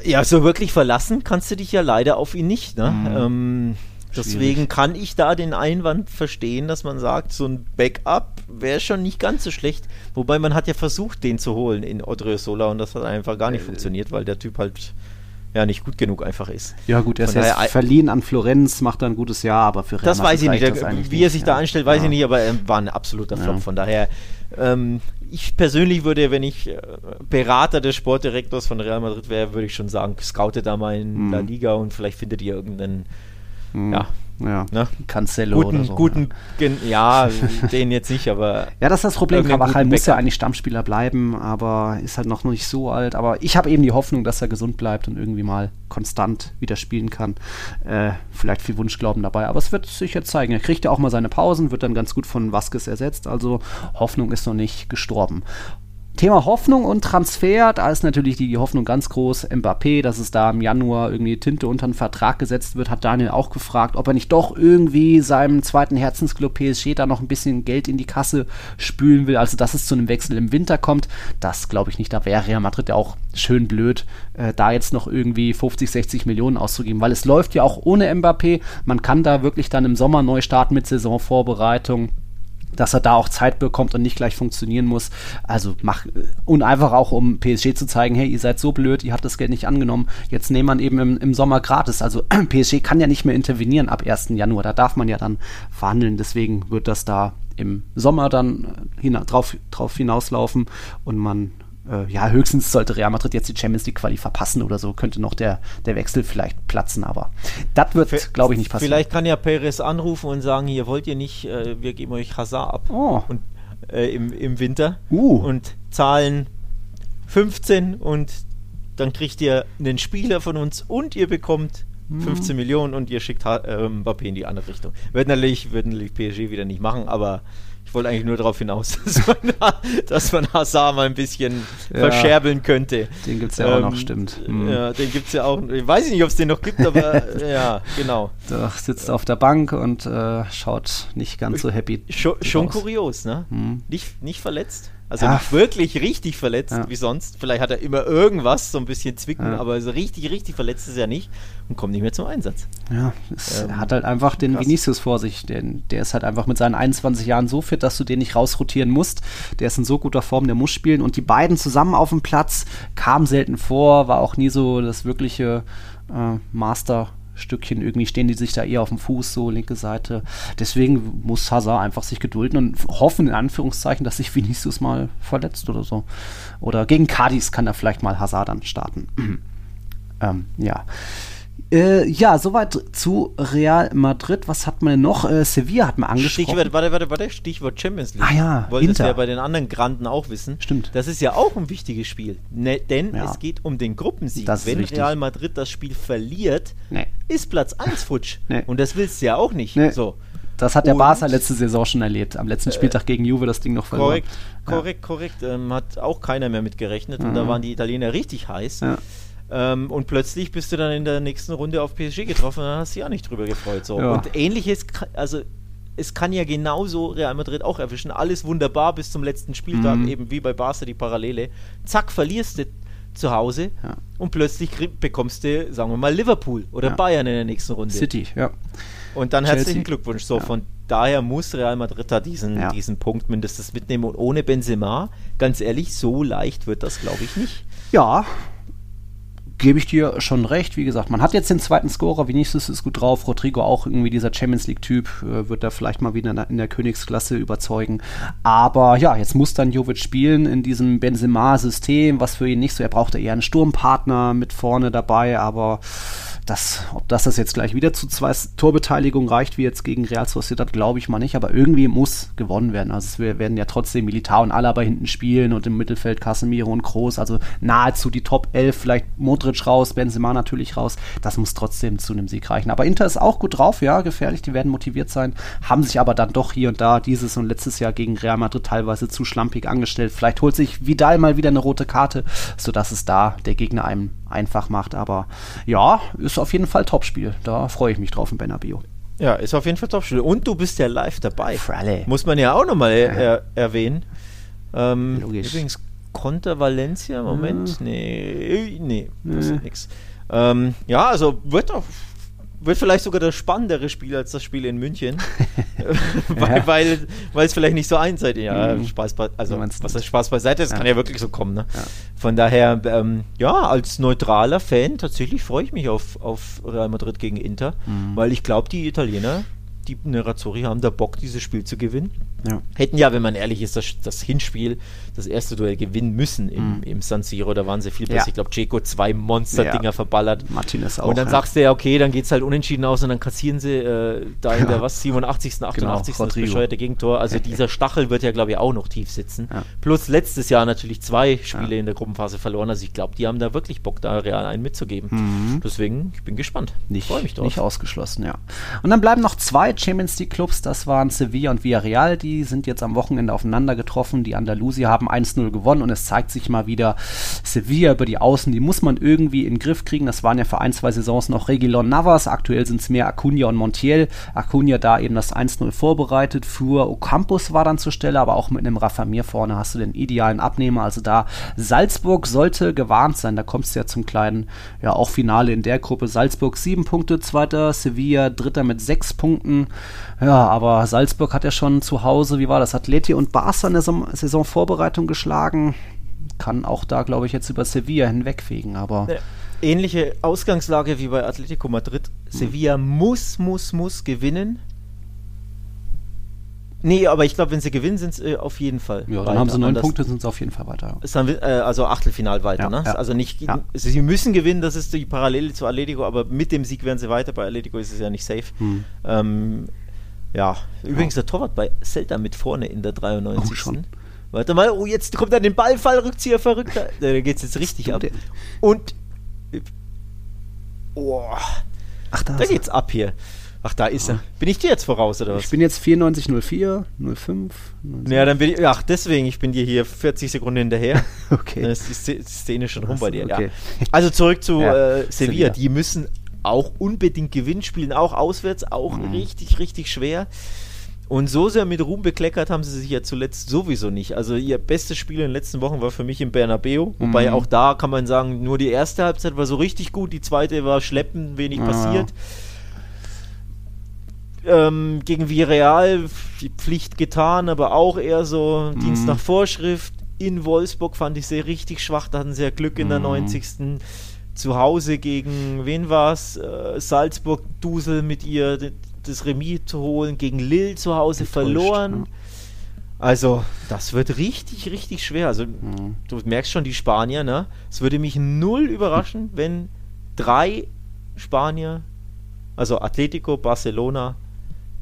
ja, so wirklich verlassen kannst du dich ja leider auf ihn nicht. Ne? Mhm. Ähm, deswegen kann ich da den Einwand verstehen, dass man sagt, so ein Backup wäre schon nicht ganz so schlecht. Wobei man hat ja versucht, den zu holen in Odriozola und das hat einfach gar nicht äh, funktioniert, weil der Typ halt ja nicht gut genug einfach ist. Ja gut, er ist jetzt verliehen an Florenz, macht er ein gutes Jahr, aber für Real Das weiß ich nicht. Der, wie er sich ja. da anstellt, weiß ja. ich nicht, aber er war ein absoluter Flop. Ja. Von daher, ähm, ich persönlich würde, wenn ich äh, Berater des Sportdirektors von Real Madrid wäre, würde ich schon sagen, scoutet da mal in mhm. La Liga und vielleicht findet ihr irgendeinen mhm. ja, ja, ne? Cancelo guten, oder so. Guten, ja, den jetzt nicht, aber. Ja, das ist das Problem. Carvajal muss ja eigentlich Stammspieler bleiben, aber ist halt noch nicht so alt. Aber ich habe eben die Hoffnung, dass er gesund bleibt und irgendwie mal konstant wieder spielen kann. Äh, vielleicht viel Wunschglauben dabei, aber es wird sich jetzt zeigen. Er kriegt ja auch mal seine Pausen, wird dann ganz gut von Vasquez ersetzt. Also Hoffnung ist noch nicht gestorben. Thema Hoffnung und Transfer, da ist natürlich die Hoffnung ganz groß. Mbappé, dass es da im Januar irgendwie Tinte unter den Vertrag gesetzt wird, hat Daniel auch gefragt, ob er nicht doch irgendwie seinem zweiten Herzensclub PSG da noch ein bisschen Geld in die Kasse spülen will, also dass es zu einem Wechsel im Winter kommt. Das glaube ich nicht. Da wäre Real Madrid ja auch schön blöd, äh, da jetzt noch irgendwie 50, 60 Millionen auszugeben, weil es läuft ja auch ohne Mbappé. Man kann da wirklich dann im Sommer neu starten mit Saisonvorbereitung dass er da auch Zeit bekommt und nicht gleich funktionieren muss. Also mach und einfach auch um PSG zu zeigen, hey, ihr seid so blöd, ihr habt das Geld nicht angenommen. Jetzt nehmen man eben im, im Sommer gratis. Also PSG kann ja nicht mehr intervenieren ab 1. Januar. Da darf man ja dann verhandeln. Deswegen wird das da im Sommer dann hina drauf, drauf hinauslaufen und man äh, ja, höchstens sollte Real Madrid jetzt die Champions League Quali verpassen oder so, könnte noch der, der Wechsel vielleicht platzen, aber das wird, glaube ich, nicht passieren. Vielleicht kann ja Perez anrufen und sagen, hier wollt ihr nicht, äh, wir geben euch Hazard ab oh. und, äh, im, im Winter uh. und zahlen 15 und dann kriegt ihr einen Spieler von uns und ihr bekommt 15 hm. Millionen und ihr schickt äh, Mbappé in die andere Richtung. Wird natürlich, wird natürlich PSG wieder nicht machen, aber ich wollte eigentlich nur darauf hinaus, dass man, dass man Hazard mal ein bisschen ja, verscherbeln könnte. Den gibt es ja ähm, auch noch, stimmt. Mhm. Ja, den gibt es ja auch. Ich weiß nicht, ob es den noch gibt, aber ja, genau. Der sitzt auf der Bank und äh, schaut nicht ganz so happy. Schon, schon kurios, ne? Mhm. Nicht, nicht verletzt. Also ja. nicht wirklich richtig verletzt ja. wie sonst. Vielleicht hat er immer irgendwas, so ein bisschen zwicken, ja. aber so richtig, richtig verletzt ist er nicht und kommt nicht mehr zum Einsatz. Ja, es ähm, hat halt einfach den krass. Vinicius vor sich. Den, der ist halt einfach mit seinen 21 Jahren so fit, dass du den nicht rausrotieren musst. Der ist in so guter Form, der muss spielen. Und die beiden zusammen auf dem Platz kamen selten vor, war auch nie so das wirkliche äh, Master Stückchen irgendwie stehen die sich da eher auf dem Fuß, so linke Seite. Deswegen muss Hazard einfach sich gedulden und hoffen, in Anführungszeichen, dass sich Vinicius mal verletzt oder so. Oder gegen Cadiz kann er vielleicht mal Hazard dann starten. ähm, ja. Äh, ja, soweit zu Real Madrid. Was hat man noch? Äh, Sevilla hat man angesprochen. Stichwort, warte, warte, warte, Stichwort Champions League. Ah ja, Wolltest ja bei den anderen Granden auch wissen. Stimmt. Das ist ja auch ein wichtiges Spiel. Ne, denn ja. es geht um den Gruppensieg. Wenn Real Madrid das Spiel verliert, nee. ist Platz 1 futsch. Nee. Und das willst du ja auch nicht. Nee. So. Das hat der Und, Barca letzte Saison schon erlebt. Am letzten Spieltag äh, gegen Juve das Ding noch verloren. Korrekt, korrekt, ja. korrekt. Ähm, hat auch keiner mehr mit gerechnet. Mhm. Und da mhm. waren die Italiener richtig heiß. Ja. Ähm, und plötzlich bist du dann in der nächsten Runde auf PSG getroffen und dann hast du dich auch nicht drüber gefreut. So. Ja. Und ähnliches, also es kann ja genauso Real Madrid auch erwischen. Alles wunderbar bis zum letzten Spieltag, mhm. eben wie bei Barca die Parallele. Zack, verlierst du zu Hause ja. und plötzlich bekommst du, sagen wir mal, Liverpool oder ja. Bayern in der nächsten Runde. City, ja. Und dann Chelsea. herzlichen Glückwunsch. So, von daher muss Real Madrid da diesen, diesen Punkt mindestens mitnehmen. Und ohne Benzema, ganz ehrlich, so leicht wird das, glaube ich, nicht. Ja, gebe ich dir schon recht. Wie gesagt, man hat jetzt den zweiten Scorer, Vinicius ist gut drauf, Rodrigo auch irgendwie dieser Champions League-Typ, äh, wird da vielleicht mal wieder in der, Königsklasse überzeugen. Aber ja, jetzt muss dann Jovic spielen in diesem Benzema-System, was für ihn nicht so, er brauchte eher einen Sturmpartner mit vorne dabei, aber das, ob das, das jetzt gleich wieder zu zwei Torbeteiligungen reicht, wie jetzt gegen Real Sociedad, glaube ich mal nicht, aber irgendwie muss gewonnen werden. Also es werden ja trotzdem Militar und Alaba hinten spielen und im Mittelfeld Casemiro und Kroos, also nahezu die Top 11, vielleicht Modric raus, Benzema natürlich raus. Das muss trotzdem zu einem Sieg reichen. Aber Inter ist auch gut drauf, ja, gefährlich, die werden motiviert sein, haben sich aber dann doch hier und da dieses und letztes Jahr gegen Real Madrid teilweise zu schlampig angestellt. Vielleicht holt sich Vidal mal wieder eine rote Karte, sodass es da der Gegner einem einfach macht. Aber ja, ist auf jeden Fall Topspiel. Da freue ich mich drauf in Benabio. Ja, ist auf jeden Fall Topspiel. Und du bist ja live dabei. Fralle. Muss man ja auch nochmal er erwähnen. Ähm, Logisch. Übrigens, Conter Valencia, Moment. Hm. Nee, nee, passiert hm. nichts. Ähm, ja, also wird auch wird vielleicht sogar das spannendere Spiel als das Spiel in München. weil, ja. weil, weil es vielleicht nicht so einseitig ist. Ja, mhm. Spaß bei, also was heißt Spaß beiseite, das ja. kann ja wirklich so kommen. Ne? Ja. Von daher, ähm, ja, als neutraler Fan tatsächlich freue ich mich auf, auf Real Madrid gegen Inter, mhm. weil ich glaube, die Italiener, die Nerazzurri haben da Bock, dieses Spiel zu gewinnen. Ja. Hätten ja, wenn man ehrlich ist, das, das Hinspiel, das erste Duell gewinnen müssen im, mhm. im San Siro. Da waren sie viel besser. Ja. Ich glaube, Ceco zwei Monster-Dinger ja. verballert. Martinez auch. Und dann sagst du ja, okay, dann geht es halt unentschieden aus und dann kassieren sie äh, da in der was, 87., 88. Genau, das bescheuerte Gegentor. Also dieser Stachel wird ja, glaube ich, auch noch tief sitzen. Plus letztes Jahr natürlich zwei Spiele in der Gruppenphase verloren. Also ich glaube, die haben da wirklich Bock, da real einen mitzugeben. Mhm. Deswegen, ich bin gespannt. Nicht, Freue mich drauf. Nicht ausgeschlossen, ja. Und dann bleiben noch zwei Champions League Clubs. Das waren Sevilla und Villarreal, die sind jetzt am Wochenende aufeinander getroffen. Die Andalusier haben 1-0 gewonnen und es zeigt sich mal wieder, Sevilla über die Außen, die muss man irgendwie in den Griff kriegen. Das waren ja für ein, zwei Saisons noch Regilon Navas. Aktuell sind es mehr Acuna und Montiel. Acuna da eben das 1-0 vorbereitet. Für Ocampus war dann zur Stelle, aber auch mit einem Raffamir vorne hast du den idealen Abnehmer. Also da Salzburg sollte gewarnt sein. Da kommst du ja zum kleinen, ja auch Finale in der Gruppe. Salzburg sieben Punkte, zweiter, Sevilla dritter mit sechs Punkten. Ja, aber Salzburg hat ja schon zu Hause, wie war das, Atleti und Barca in der Saisonvorbereitung geschlagen. Kann auch da, glaube ich, jetzt über Sevilla hinwegfegen, aber. Ähnliche Ausgangslage wie bei Atletico Madrid. Sevilla hm. muss, muss, muss gewinnen. Nee, aber ich glaube, wenn sie gewinnen, sind sie äh, auf jeden Fall. Ja, dann haben sie neun Punkte, sind sie auf jeden Fall weiter. Ist dann, äh, also Achtelfinal weiter, ja, ne? Ja. Also nicht, ja. sie müssen gewinnen, das ist die Parallele zu Atletico, aber mit dem Sieg werden sie weiter. Bei Atletico ist es ja nicht safe. Hm. Ähm, ja, übrigens der Torwart bei Celta mit vorne in der 93. Oh, schon. Warte mal, oh, jetzt kommt dann den Ballfallrückzieher verrückter. Da geht es jetzt richtig ab. Und. Oh, Ach, da, da geht's ab hier. Ach, da ist oh. er. Bin ich dir jetzt voraus, oder was? Ich bin jetzt 9404, 05. 06. Ja, dann bin ich. Ach, deswegen, ich bin dir hier 40 Sekunden hinterher. okay. Dann ist die Szene schon rum bei dir. Okay. Ja. Also zurück zu ja, äh, Sevilla. Sevilla. Die müssen auch unbedingt Gewinn spielen, auch auswärts, auch mhm. richtig, richtig schwer. Und so sehr mit Ruhm bekleckert haben sie sich ja zuletzt sowieso nicht. Also ihr bestes Spiel in den letzten Wochen war für mich im Bernabeu. Wobei mhm. auch da kann man sagen, nur die erste Halbzeit war so richtig gut, die zweite war schleppend, wenig ah. passiert. Ähm, gegen Villarreal die Pflicht getan, aber auch eher so mhm. Dienst nach Vorschrift. In Wolfsburg fand ich sie richtig schwach, da hatten sie ja Glück in der 90 mhm zu Hause gegen, wen war es? Äh, Salzburg, Dusel mit ihr das Remis zu holen, gegen Lille zu Hause Enttäuscht, verloren. Ja. Also, das wird richtig, richtig schwer. Also, mhm. du merkst schon, die Spanier, ne? Es würde mich null überraschen, wenn drei Spanier, also Atletico, Barcelona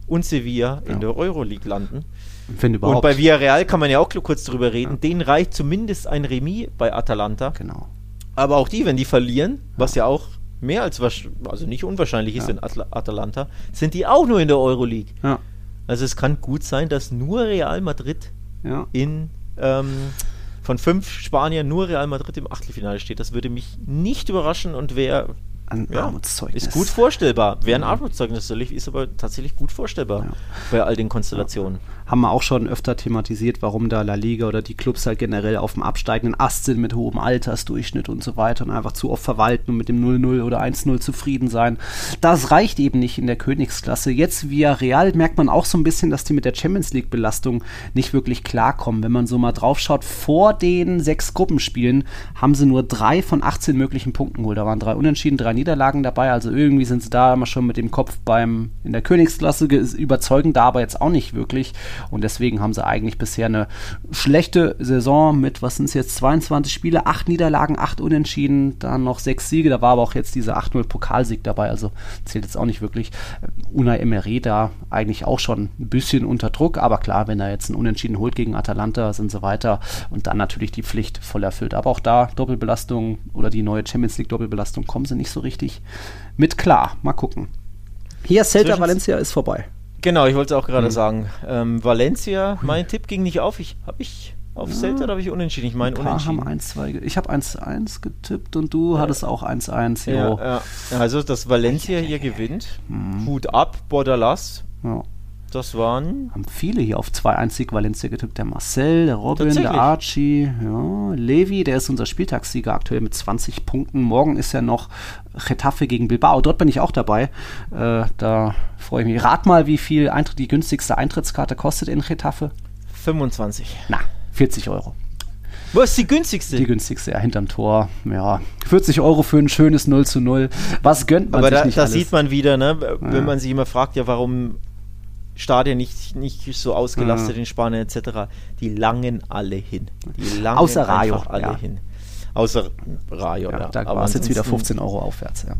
und Sevilla ja. in der Euroleague landen. Wenn überhaupt. Und bei Villarreal kann man ja auch kurz drüber reden. Ja. Denen reicht zumindest ein Remis bei Atalanta. Genau. Aber auch die, wenn die verlieren, was ja auch mehr als also nicht unwahrscheinlich ist ja. in Atl Atalanta, sind die auch nur in der Euroleague. Ja. Also es kann gut sein, dass nur Real Madrid ja. in ähm, von fünf Spaniern nur Real Madrid im Achtelfinale steht. Das würde mich nicht überraschen und wäre ein ja, Armutszeugnis. Ist gut vorstellbar. Wäre ein Armutszeugnis, ist aber tatsächlich gut vorstellbar ja. bei all den Konstellationen. Haben wir auch schon öfter thematisiert, warum da La Liga oder die Clubs halt generell auf dem absteigenden Ast sind mit hohem Altersdurchschnitt und so weiter und einfach zu oft verwalten und mit dem 0-0 oder 1-0 zufrieden sein. Das reicht eben nicht in der Königsklasse. Jetzt via Real merkt man auch so ein bisschen, dass die mit der Champions League-Belastung nicht wirklich klarkommen. Wenn man so mal drauf schaut, vor den sechs Gruppenspielen haben sie nur drei von 18 möglichen Punkten geholt. Da waren drei Unentschieden, drei Niederlagen dabei. Also irgendwie sind sie da immer schon mit dem Kopf beim in der Königsklasse überzeugen, da aber jetzt auch nicht wirklich. Und deswegen haben sie eigentlich bisher eine schlechte Saison mit, was sind es jetzt, 22 Spiele, 8 Niederlagen, 8 Unentschieden, dann noch 6 Siege. Da war aber auch jetzt dieser 8-0 Pokalsieg dabei, also zählt jetzt auch nicht wirklich. Unai Emery da eigentlich auch schon ein bisschen unter Druck, aber klar, wenn er jetzt einen Unentschieden holt gegen Atalanta, sind sie weiter und dann natürlich die Pflicht voll erfüllt. Aber auch da Doppelbelastung oder die neue Champions League Doppelbelastung kommen sie nicht so richtig mit klar. Mal gucken. Hier Celta Valencia ist vorbei. Genau, ich wollte es auch gerade mhm. sagen. Ähm, Valencia, mein Tipp ging nicht auf. Ich habe ich auf ja. Celta, habe ich unentschieden. Ich meine unentschieden. Haben 1, 2, ich habe 1-1 getippt und du ja. hattest auch 1-1. Ja, ja, Also, dass Valencia hier gewinnt. Mhm. Hut ab, Bordalas. Ja. Das waren. Haben viele hier auf 2-1 Valencia getippt. Der Marcel, der Robin, der Archie, ja, Levi, der ist unser Spieltagssieger aktuell mit 20 Punkten. Morgen ist ja noch Getafe gegen Bilbao. Dort bin ich auch dabei. Äh, da freue ich mich. Rat mal, wie viel Eintritt, die günstigste Eintrittskarte kostet in Getafe? 25. Na, 40 Euro. Wo ist die günstigste? Die günstigste, ja, hinterm Tor. Ja, 40 Euro für ein schönes 0 zu 0. Was gönnt man Aber sich da, nicht da sieht man wieder, ne, wenn ja. man sich immer fragt, ja, warum Stadien nicht, nicht so ausgelastet ja. in Spanien etc. Die langen alle hin. Die langen Außer Rayo, alle ja. hin. Außer Rayo, ja. ja. Da war es jetzt wieder 15 Euro aufwärts, ja.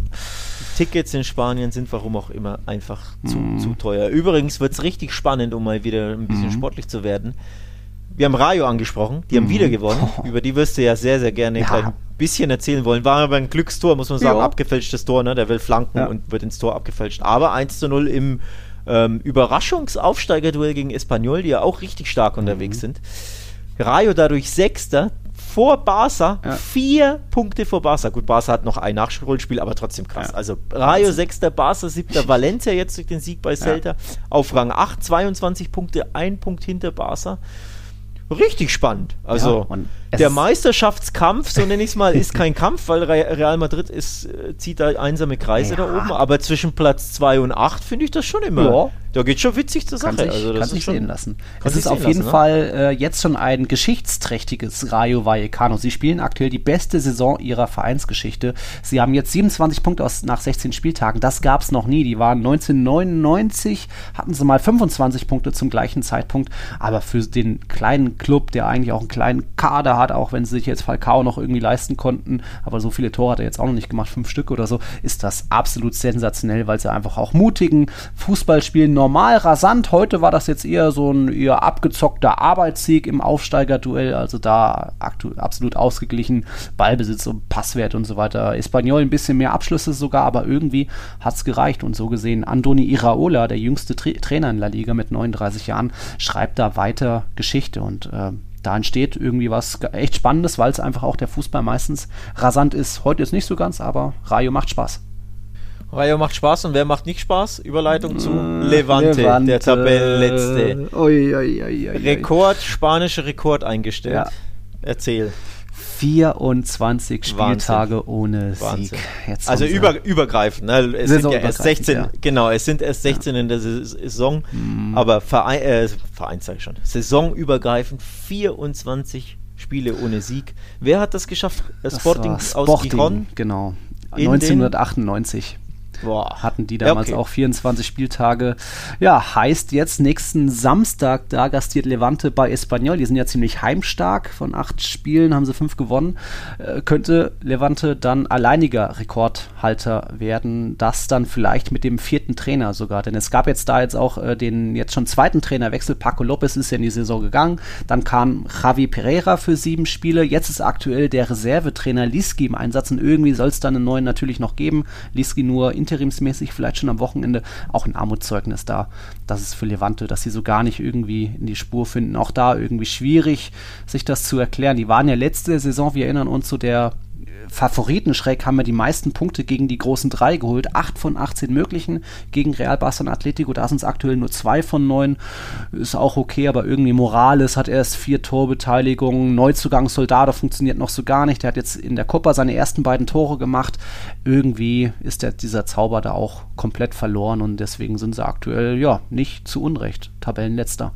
Tickets in Spanien sind warum auch immer einfach zu, mm. zu teuer. Übrigens wird es richtig spannend, um mal wieder ein bisschen mm. sportlich zu werden. Wir haben Rayo angesprochen, die haben mm. wieder gewonnen. Oh. Über die wirst du ja sehr, sehr gerne ja. ein bisschen erzählen wollen. War aber ein Glückstor, muss man sagen, ja. abgefälschtes Tor, ne? Der will flanken und wird ins Tor abgefälscht. Aber 1 zu 0 im ähm, Überraschungsaufsteigerduell gegen Espanyol, die ja auch richtig stark unterwegs mhm. sind. Rayo dadurch Sechster vor Barca, ja. vier Punkte vor Barca. Gut, Barca hat noch ein Nachholspiel, aber trotzdem krass. Ja. Also Rayo Sechster, Barca Siebter, Valencia jetzt durch den Sieg bei Celta ja. auf Rang 8, 22 Punkte, ein Punkt hinter Barca richtig spannend. Also ja, der Meisterschaftskampf, so nenne ich es mal, ist kein Kampf, weil Real Madrid ist, äh, zieht da einsame Kreise ja. da oben, aber zwischen Platz 2 und 8 finde ich das schon immer. Ja. Da geht schon witzig zur Sache. Kann sich, also das kann sich schon, sehen lassen. Es ist auf jeden lassen, ne? Fall äh, jetzt schon ein geschichtsträchtiges Rayo Vallecano. Sie spielen aktuell die beste Saison ihrer Vereinsgeschichte. Sie haben jetzt 27 Punkte aus, nach 16 Spieltagen. Das gab es noch nie. Die waren 1999, hatten sie mal 25 Punkte zum gleichen Zeitpunkt. Aber für den kleinen Club, der eigentlich auch einen kleinen Kader hat, auch wenn sie sich jetzt Falcao noch irgendwie leisten konnten, aber so viele Tore hat er jetzt auch noch nicht gemacht, fünf Stück oder so, ist das absolut sensationell, weil sie einfach auch mutigen Fußball spielen normal rasant. Heute war das jetzt eher so ein eher abgezockter Arbeitssieg im Aufsteigerduell, also da absolut ausgeglichen. Ballbesitz und Passwert und so weiter. Espanyol ein bisschen mehr Abschlüsse sogar, aber irgendwie hat es gereicht. Und so gesehen, Andoni Iraola, der jüngste Tra Trainer in La Liga mit 39 Jahren, schreibt da weiter Geschichte und äh, da entsteht irgendwie was echt Spannendes, weil es einfach auch der Fußball meistens rasant ist. Heute ist nicht so ganz, aber Rayo macht Spaß. Rayo macht Spaß und wer macht nicht Spaß? Überleitung zu Levante, Levante, der Tabellenletzte. Ui, ui, ui, Rekord, spanischer Rekord eingestellt. Ja. Erzähl. 24 Spieltage Wahnsinn. ohne Sieg. also über, übergreifend. Ne? Es sind ja erst 16, ja. genau, es sind erst 16 ja. in der Saison, mhm. aber Verein, äh, Verein sage ich schon, saisonübergreifend 24 Spiele ohne Sieg. Wer hat das geschafft? Das Sporting, Sporting aus Gijon? Genau. 1998. Boah. Hatten die damals okay. auch 24 Spieltage. Ja, heißt jetzt nächsten Samstag, da gastiert Levante bei Espanyol. Die sind ja ziemlich heimstark. Von acht Spielen haben sie fünf gewonnen. Äh, könnte Levante dann alleiniger Rekordhalter werden. Das dann vielleicht mit dem vierten Trainer sogar. Denn es gab jetzt da jetzt auch äh, den jetzt schon zweiten Trainerwechsel. Paco Lopez ist ja in die Saison gegangen. Dann kam Javi Pereira für sieben Spiele. Jetzt ist aktuell der Reservetrainer Liski im Einsatz. Und irgendwie soll es dann einen neuen natürlich noch geben. Liski nur in interimsmäßig vielleicht schon am Wochenende auch ein Armutszeugnis da. Das ist für Levante, dass sie so gar nicht irgendwie in die Spur finden. Auch da irgendwie schwierig, sich das zu erklären. Die waren ja letzte Saison, wir erinnern uns, so der Favoritenschreck haben wir die meisten Punkte gegen die großen drei geholt. Acht von 18 möglichen gegen Real Barca und Atletico. Da sind es aktuell nur zwei von neun. Ist auch okay, aber irgendwie Morales hat erst vier Torbeteiligungen. Neuzugang Soldado funktioniert noch so gar nicht. Der hat jetzt in der Copa seine ersten beiden Tore gemacht. Irgendwie ist der, dieser Zauber da auch komplett verloren und deswegen sind sie aktuell, ja, nicht zu Unrecht Tabellenletzter.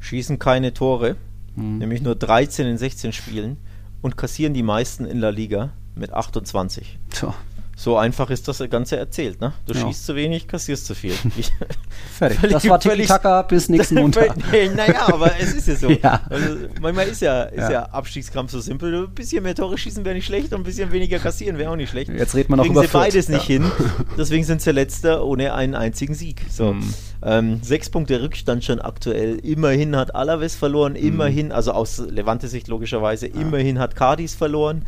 Schießen keine Tore, hm. nämlich nur 13 in 16 Spielen und kassieren die meisten in La Liga mit 28. Tja. So einfach ist das Ganze erzählt, ne? Du ja. schießt zu wenig, kassierst zu viel. Fertig. Völlig, das war Tiki-Taka bis nächsten Montag. naja, aber es ist ja so. Ja. Also, manchmal ist ja, ist ja. ja Abstiegskampf so simpel. Ein bisschen mehr Tore schießen wäre nicht schlecht und ein bisschen weniger kassieren wäre auch nicht schlecht. Jetzt redet man noch über sie beides nicht hin. Deswegen sind sie letzter ohne einen einzigen Sieg. So. Mhm. Ähm, sechs Punkte Rückstand schon aktuell. Immerhin hat Alaves verloren, mhm. immerhin, also aus Levante-Sicht logischerweise, immerhin hat Cardis verloren.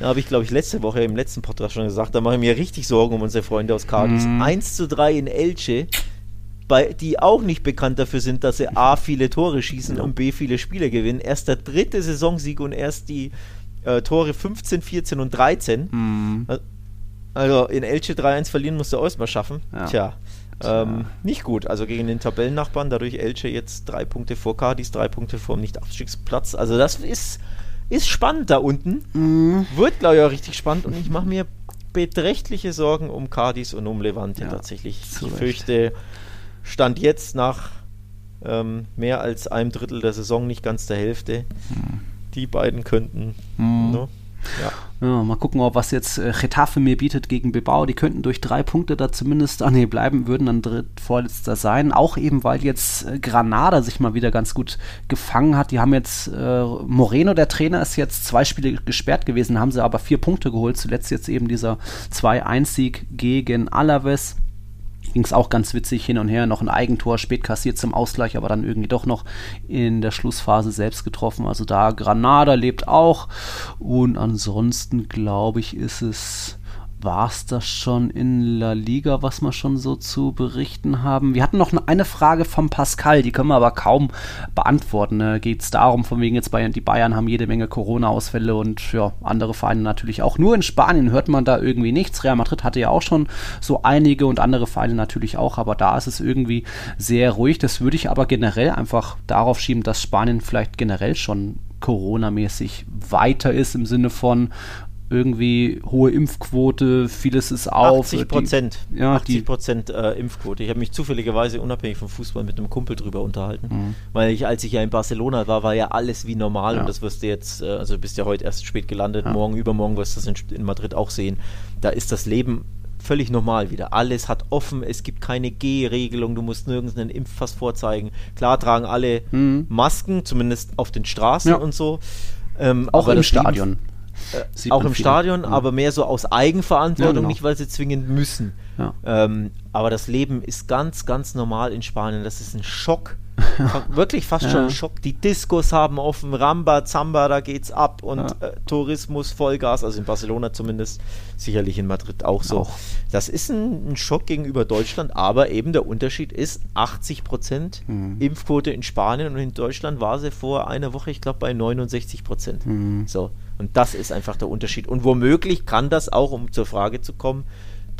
Da habe ich, glaube ich, letzte Woche im letzten Podcast schon gesagt, da mache ich mir richtig Sorgen um unsere Freunde aus Cardis. Mhm. 1 zu 3 in Elche, bei, die auch nicht bekannt dafür sind, dass sie A, viele Tore schießen ja. und B, viele Spiele gewinnen. Erst der dritte Saisonsieg und erst die äh, Tore 15, 14 und 13. Mhm. Also in Elche 3-1 verlieren musst du auch erstmal schaffen. Ja. Tja. Ähm, nicht gut. Also gegen den Tabellennachbarn, dadurch Elche jetzt drei Punkte vor Cardis, drei Punkte vor dem Nicht-Abstiegsplatz. Also das ist ist spannend da unten. Mhm. Wird, glaube ich, auch richtig spannend und ich mache mir beträchtliche Sorgen um Cardis und um Levante ja, tatsächlich. Ich recht. fürchte, Stand jetzt nach ähm, mehr als einem Drittel der Saison, nicht ganz der Hälfte, mhm. die beiden könnten. Mhm. Ne? Ja. Ja, mal gucken, ob was jetzt äh, Getafe mir bietet gegen Bilbao. Die könnten durch drei Punkte da zumindest, ah nee, bleiben, würden dann drittvorletzter sein. Auch eben, weil jetzt äh, Granada sich mal wieder ganz gut gefangen hat. Die haben jetzt, äh, Moreno, der Trainer, ist jetzt zwei Spiele gesperrt gewesen, haben sie aber vier Punkte geholt. Zuletzt jetzt eben dieser 2-1-Sieg gegen Alaves ging es auch ganz witzig hin und her, noch ein Eigentor spät kassiert zum Ausgleich, aber dann irgendwie doch noch in der Schlussphase selbst getroffen. Also da Granada lebt auch und ansonsten glaube ich, ist es war es das schon in La Liga, was wir schon so zu berichten haben? Wir hatten noch eine Frage vom Pascal, die können wir aber kaum beantworten. Ne? Geht es darum, von wegen jetzt Bayern, die Bayern haben jede Menge Corona-Ausfälle und ja, andere Vereine natürlich auch. Nur in Spanien hört man da irgendwie nichts. Real Madrid hatte ja auch schon so einige und andere Vereine natürlich auch, aber da ist es irgendwie sehr ruhig. Das würde ich aber generell einfach darauf schieben, dass Spanien vielleicht generell schon Corona-mäßig weiter ist im Sinne von irgendwie hohe Impfquote, vieles ist auf. 80 Prozent. Ja, 80 Prozent äh, Impfquote. Ich habe mich zufälligerweise unabhängig vom Fußball mit einem Kumpel drüber unterhalten, mhm. weil ich, als ich ja in Barcelona war, war ja alles wie normal ja. und das wirst du jetzt, äh, also du bist ja heute erst spät gelandet, ja. morgen, übermorgen wirst du das in, in Madrid auch sehen. Da ist das Leben völlig normal wieder. Alles hat offen, es gibt keine G-Regelung, du musst nirgends einen Impfpass vorzeigen. Klar tragen alle mhm. Masken, zumindest auf den Straßen ja. und so. Ähm, auch im Stadion. Äh, auch im viel. Stadion, ja. aber mehr so aus Eigenverantwortung, ja, genau. nicht weil sie zwingend müssen. Ja. Ähm, aber das Leben ist ganz, ganz normal in Spanien. Das ist ein Schock. Wirklich fast schon ein Schock. Die Diskos haben offen, Ramba, Zamba, da geht's ab und äh, Tourismus, Vollgas, also in Barcelona zumindest, sicherlich in Madrid auch so. Auch. Das ist ein, ein, Schock gegenüber Deutschland, aber eben der Unterschied ist 80 Prozent mhm. Impfquote in Spanien und in Deutschland war sie vor einer Woche, ich glaube, bei 69 Prozent. Mhm. So. Und das ist einfach der Unterschied. Und womöglich kann das auch, um zur Frage zu kommen,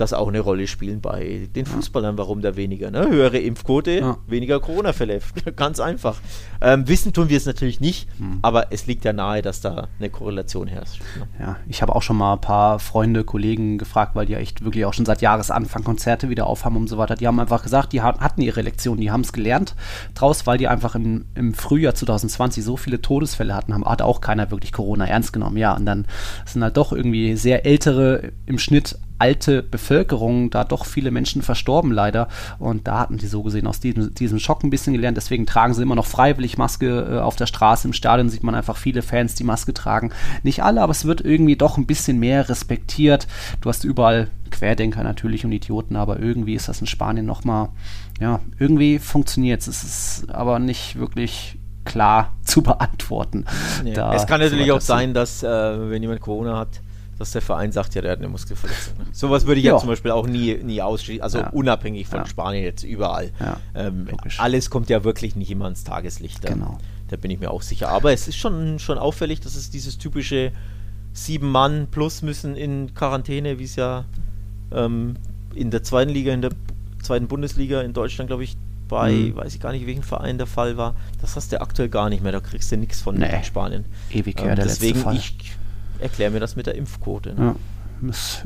das auch eine Rolle spielen bei den Fußballern, warum da weniger. Ne? Höhere Impfquote, ja. weniger Corona-Fälle. Ganz einfach. Ähm, wissen tun wir es natürlich nicht, hm. aber es liegt ja nahe, dass da eine Korrelation herrscht. Ne? Ja, ich habe auch schon mal ein paar Freunde, Kollegen gefragt, weil die ja echt wirklich auch schon seit Jahresanfang Konzerte wieder aufhaben und so weiter. Die haben einfach gesagt, die hatten ihre Lektion, die haben es gelernt draus, weil die einfach im, im Frühjahr 2020 so viele Todesfälle hatten, haben, hat auch keiner wirklich Corona ernst genommen. Ja, und dann sind halt doch irgendwie sehr ältere im Schnitt alte Bevölkerung, da doch viele Menschen verstorben leider. Und da hatten die so gesehen aus diesem, diesem Schock ein bisschen gelernt. Deswegen tragen sie immer noch freiwillig Maske äh, auf der Straße. Im Stadion sieht man einfach viele Fans, die Maske tragen. Nicht alle, aber es wird irgendwie doch ein bisschen mehr respektiert. Du hast überall Querdenker natürlich und Idioten, aber irgendwie ist das in Spanien nochmal, ja, irgendwie funktioniert es. Es ist aber nicht wirklich klar zu beantworten. Nee. es kann natürlich auch sein, dass äh, wenn jemand Corona hat, dass der Verein sagt, ja, der hat eine Muskelverletzung. Ne? Sowas würde ich ja. ja zum Beispiel auch nie, nie ausschließen, also ja. unabhängig von ja. Spanien jetzt überall. Ähm, alles kommt ja wirklich nicht immer ins Tageslicht. Da, genau. da bin ich mir auch sicher. Aber es ist schon, schon auffällig, dass es dieses typische sieben Mann plus müssen in Quarantäne, wie es ja ähm, in der zweiten Liga, in der zweiten Bundesliga in Deutschland, glaube ich, bei, mhm. weiß ich gar nicht, welchen Verein der Fall war. Das hast du aktuell gar nicht mehr, da kriegst du nichts von nee. Spanien. Ewig her, ähm, der Deswegen, letzte Fall. ich erkläre mir das mit der Impfquote. Ne? Ja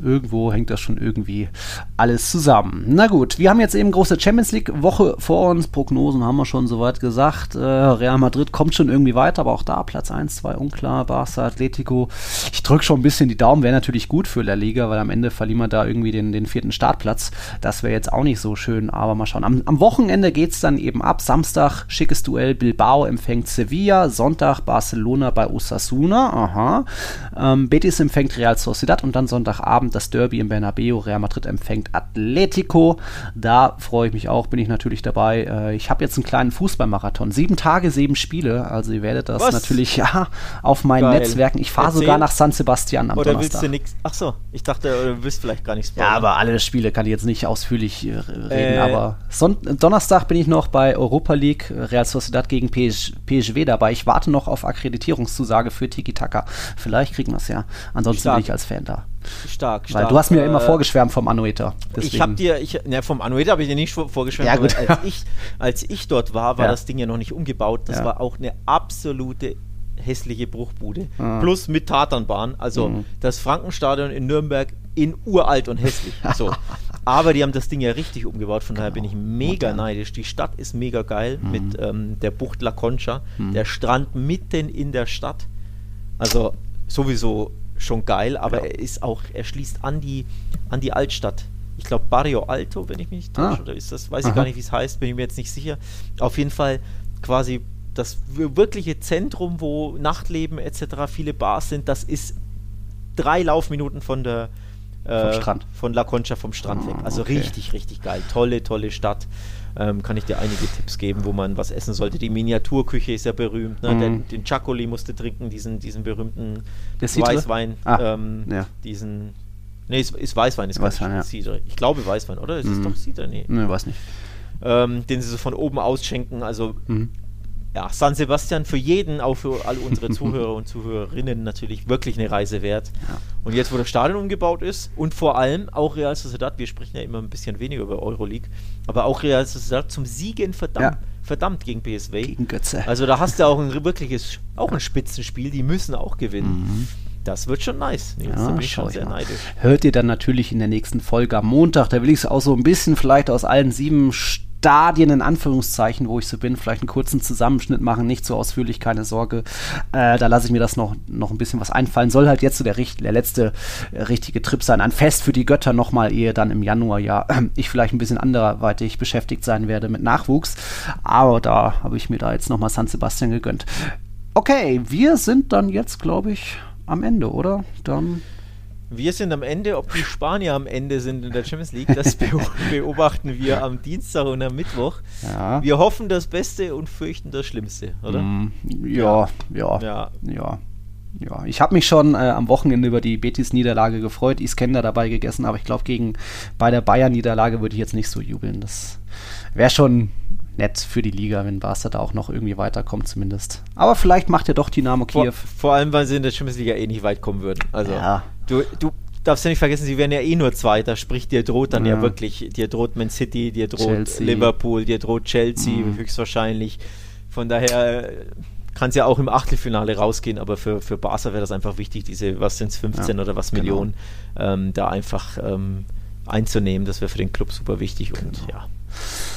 irgendwo hängt das schon irgendwie alles zusammen. Na gut, wir haben jetzt eben große Champions League Woche vor uns. Prognosen haben wir schon soweit gesagt. Äh, Real Madrid kommt schon irgendwie weiter, aber auch da Platz 1, 2 unklar. Barca, Atletico. Ich drücke schon ein bisschen die Daumen, wäre natürlich gut für La Liga, weil am Ende verlieren wir da irgendwie den, den vierten Startplatz. Das wäre jetzt auch nicht so schön, aber mal schauen. Am, am Wochenende geht es dann eben ab. Samstag schickes Duell Bilbao empfängt Sevilla. Sonntag Barcelona bei Osasuna. Aha. Ähm, Betis empfängt Real Sociedad und dann Sonntag Sonntagabend das Derby im Bernabeu. Real Madrid empfängt Atletico. Da freue ich mich auch, bin ich natürlich dabei. Äh, ich habe jetzt einen kleinen Fußballmarathon. Sieben Tage, sieben Spiele. Also ihr werdet das Was? natürlich ja auf meinen Geil. Netzwerken. Ich fahre sogar nach San Sebastian am Oder Donnerstag. willst du nichts? Ach so, ich dachte, du willst vielleicht gar nichts Ja, aber alle Spiele kann ich jetzt nicht ausführlich äh, reden. Äh. Aber Son Donnerstag bin ich noch bei Europa League Real Sociedad gegen PS PSW dabei. Ich warte noch auf Akkreditierungszusage für Tiki Taka. Vielleicht kriegen wir es ja. Ansonsten Stark. bin ich als Fan da. Stark, stark. Weil du hast mir äh, immer vorgeschwärmt vom Anueta. Ich habe dir, ich, ne, vom Anueta habe ich dir nicht vorgeschwärmt, ja, gut. als, ich, als ich dort war, war ja. das Ding ja noch nicht umgebaut. Das ja. war auch eine absolute hässliche Bruchbude. Ah. Plus mit Tatanbahn. Also mhm. das Frankenstadion in Nürnberg in uralt und hässlich. So. Aber die haben das Ding ja richtig umgebaut, von genau. daher bin ich mega Modern. neidisch. Die Stadt ist mega geil mhm. mit ähm, der Bucht La Concha, mhm. der Strand mitten in der Stadt. Also sowieso schon geil, aber ja. er ist auch, er schließt an die, an die Altstadt. Ich glaube Barrio Alto, wenn ich mich nicht täusche, ah. oder ist das, weiß Aha. ich gar nicht, wie es heißt, bin ich mir jetzt nicht sicher. Auf jeden Fall quasi das wirkliche Zentrum, wo Nachtleben etc. viele Bars sind, das ist drei Laufminuten von der äh, Strand. von La Concha vom Strand oh, weg. Also okay. richtig, richtig geil. Tolle, tolle Stadt ähm, kann ich dir einige Tipps geben, wo man was essen sollte. Die Miniaturküche ist ja berühmt. Ne? Mhm. Den, den Chacoli musste trinken, diesen, diesen berühmten Weißwein. Ah, ähm, ja. Diesen. Nee, ist, ist Weißwein, ist Weißwein, ja. Cider. Ich glaube Weißwein, oder? Ist mhm. es doch Cider? Nee. Nee, weiß nicht. Ähm, den sie so von oben ausschenken. Also mhm ja, San Sebastian für jeden, auch für alle unsere Zuhörer und Zuhörerinnen natürlich wirklich eine Reise wert. Ja. Und jetzt, wo das Stadion umgebaut ist und vor allem auch Real Sociedad, wir sprechen ja immer ein bisschen weniger über Euroleague, aber auch Real Sociedad zum Siegen verdammt, ja. verdammt gegen PSV. Gegen Götze. Also da hast du auch ein wirkliches, auch ein Spitzenspiel, die müssen auch gewinnen. Mhm. Das wird schon nice. Nee, ja, bin ich schon sehr neidisch. Hört ihr dann natürlich in der nächsten Folge am Montag. Da will ich es auch so ein bisschen vielleicht aus allen sieben Stadien in Anführungszeichen, wo ich so bin, vielleicht einen kurzen Zusammenschnitt machen, nicht so ausführlich, keine Sorge. Äh, da lasse ich mir das noch, noch ein bisschen was einfallen. Soll halt jetzt so der, der letzte äh, richtige Trip sein. Ein Fest für die Götter nochmal, ehe dann im Januar ja äh, ich vielleicht ein bisschen anderweitig beschäftigt sein werde mit Nachwuchs. Aber da habe ich mir da jetzt nochmal San Sebastian gegönnt. Okay, wir sind dann jetzt, glaube ich, am Ende, oder? Dann wir sind am Ende, ob die Spanier am Ende sind in der Champions League, das beobachten wir am Dienstag und am Mittwoch. Ja. Wir hoffen das Beste und fürchten das Schlimmste, oder? Mm, ja, ja, ja, ja. ja. ich habe mich schon äh, am Wochenende über die Betis-Niederlage gefreut, Iskender dabei gegessen, aber ich glaube, gegen bei der Bayern-Niederlage würde ich jetzt nicht so jubeln. Das wäre schon nett für die Liga, wenn Barca da auch noch irgendwie weiterkommt zumindest. Aber vielleicht macht ja doch Dynamo Kiew. Vor, vor allem, weil sie in der Champions League eh nicht weit kommen würden. Also ja. Du, du darfst ja nicht vergessen, sie werden ja eh nur Zweiter, sprich dir droht dann ja, ja wirklich, dir droht Man City, dir droht Chelsea. Liverpool, dir droht Chelsea mhm. höchstwahrscheinlich. Von daher kann es ja auch im Achtelfinale rausgehen, aber für, für Barca wäre das einfach wichtig, diese, was sind es, 15 ja, oder was genau. Millionen, ähm, da einfach ähm, einzunehmen. Das wäre für den Club super wichtig und genau. ja.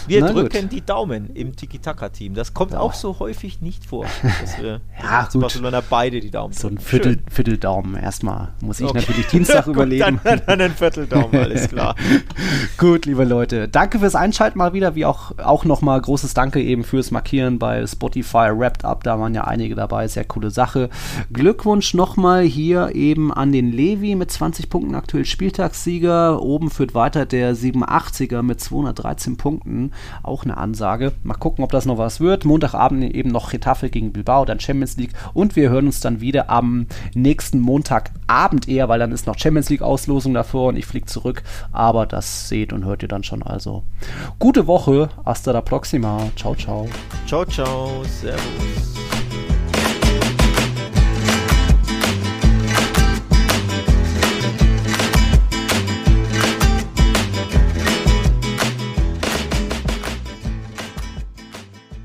Wir Na drücken gut. die Daumen im Tiki-Taka-Team. Das kommt ja. auch so häufig nicht vor. Dass wir ja, gut. Barcelona beide die Daumen So ein Viertel, Vierteldaumen erstmal. Muss ich okay. natürlich Dienstag überlegen. Dann, dann ein Vierteldaumen, alles klar. gut, liebe Leute. Danke fürs Einschalten mal wieder. Wie auch, auch nochmal großes Danke eben fürs Markieren bei Spotify Wrapped Up. Da waren ja einige dabei. Sehr coole Sache. Glückwunsch nochmal hier eben an den Levi mit 20 Punkten aktuell Spieltagssieger. Oben führt weiter der 87er mit 213 Punkten auch eine Ansage. Mal gucken, ob das noch was wird. Montagabend eben noch Getafe gegen Bilbao, dann Champions League und wir hören uns dann wieder am nächsten Montagabend eher, weil dann ist noch Champions League Auslosung davor und ich fliege zurück. Aber das seht und hört ihr dann schon. Also gute Woche. Hasta la próxima. Ciao, ciao. Ciao, ciao. Servus.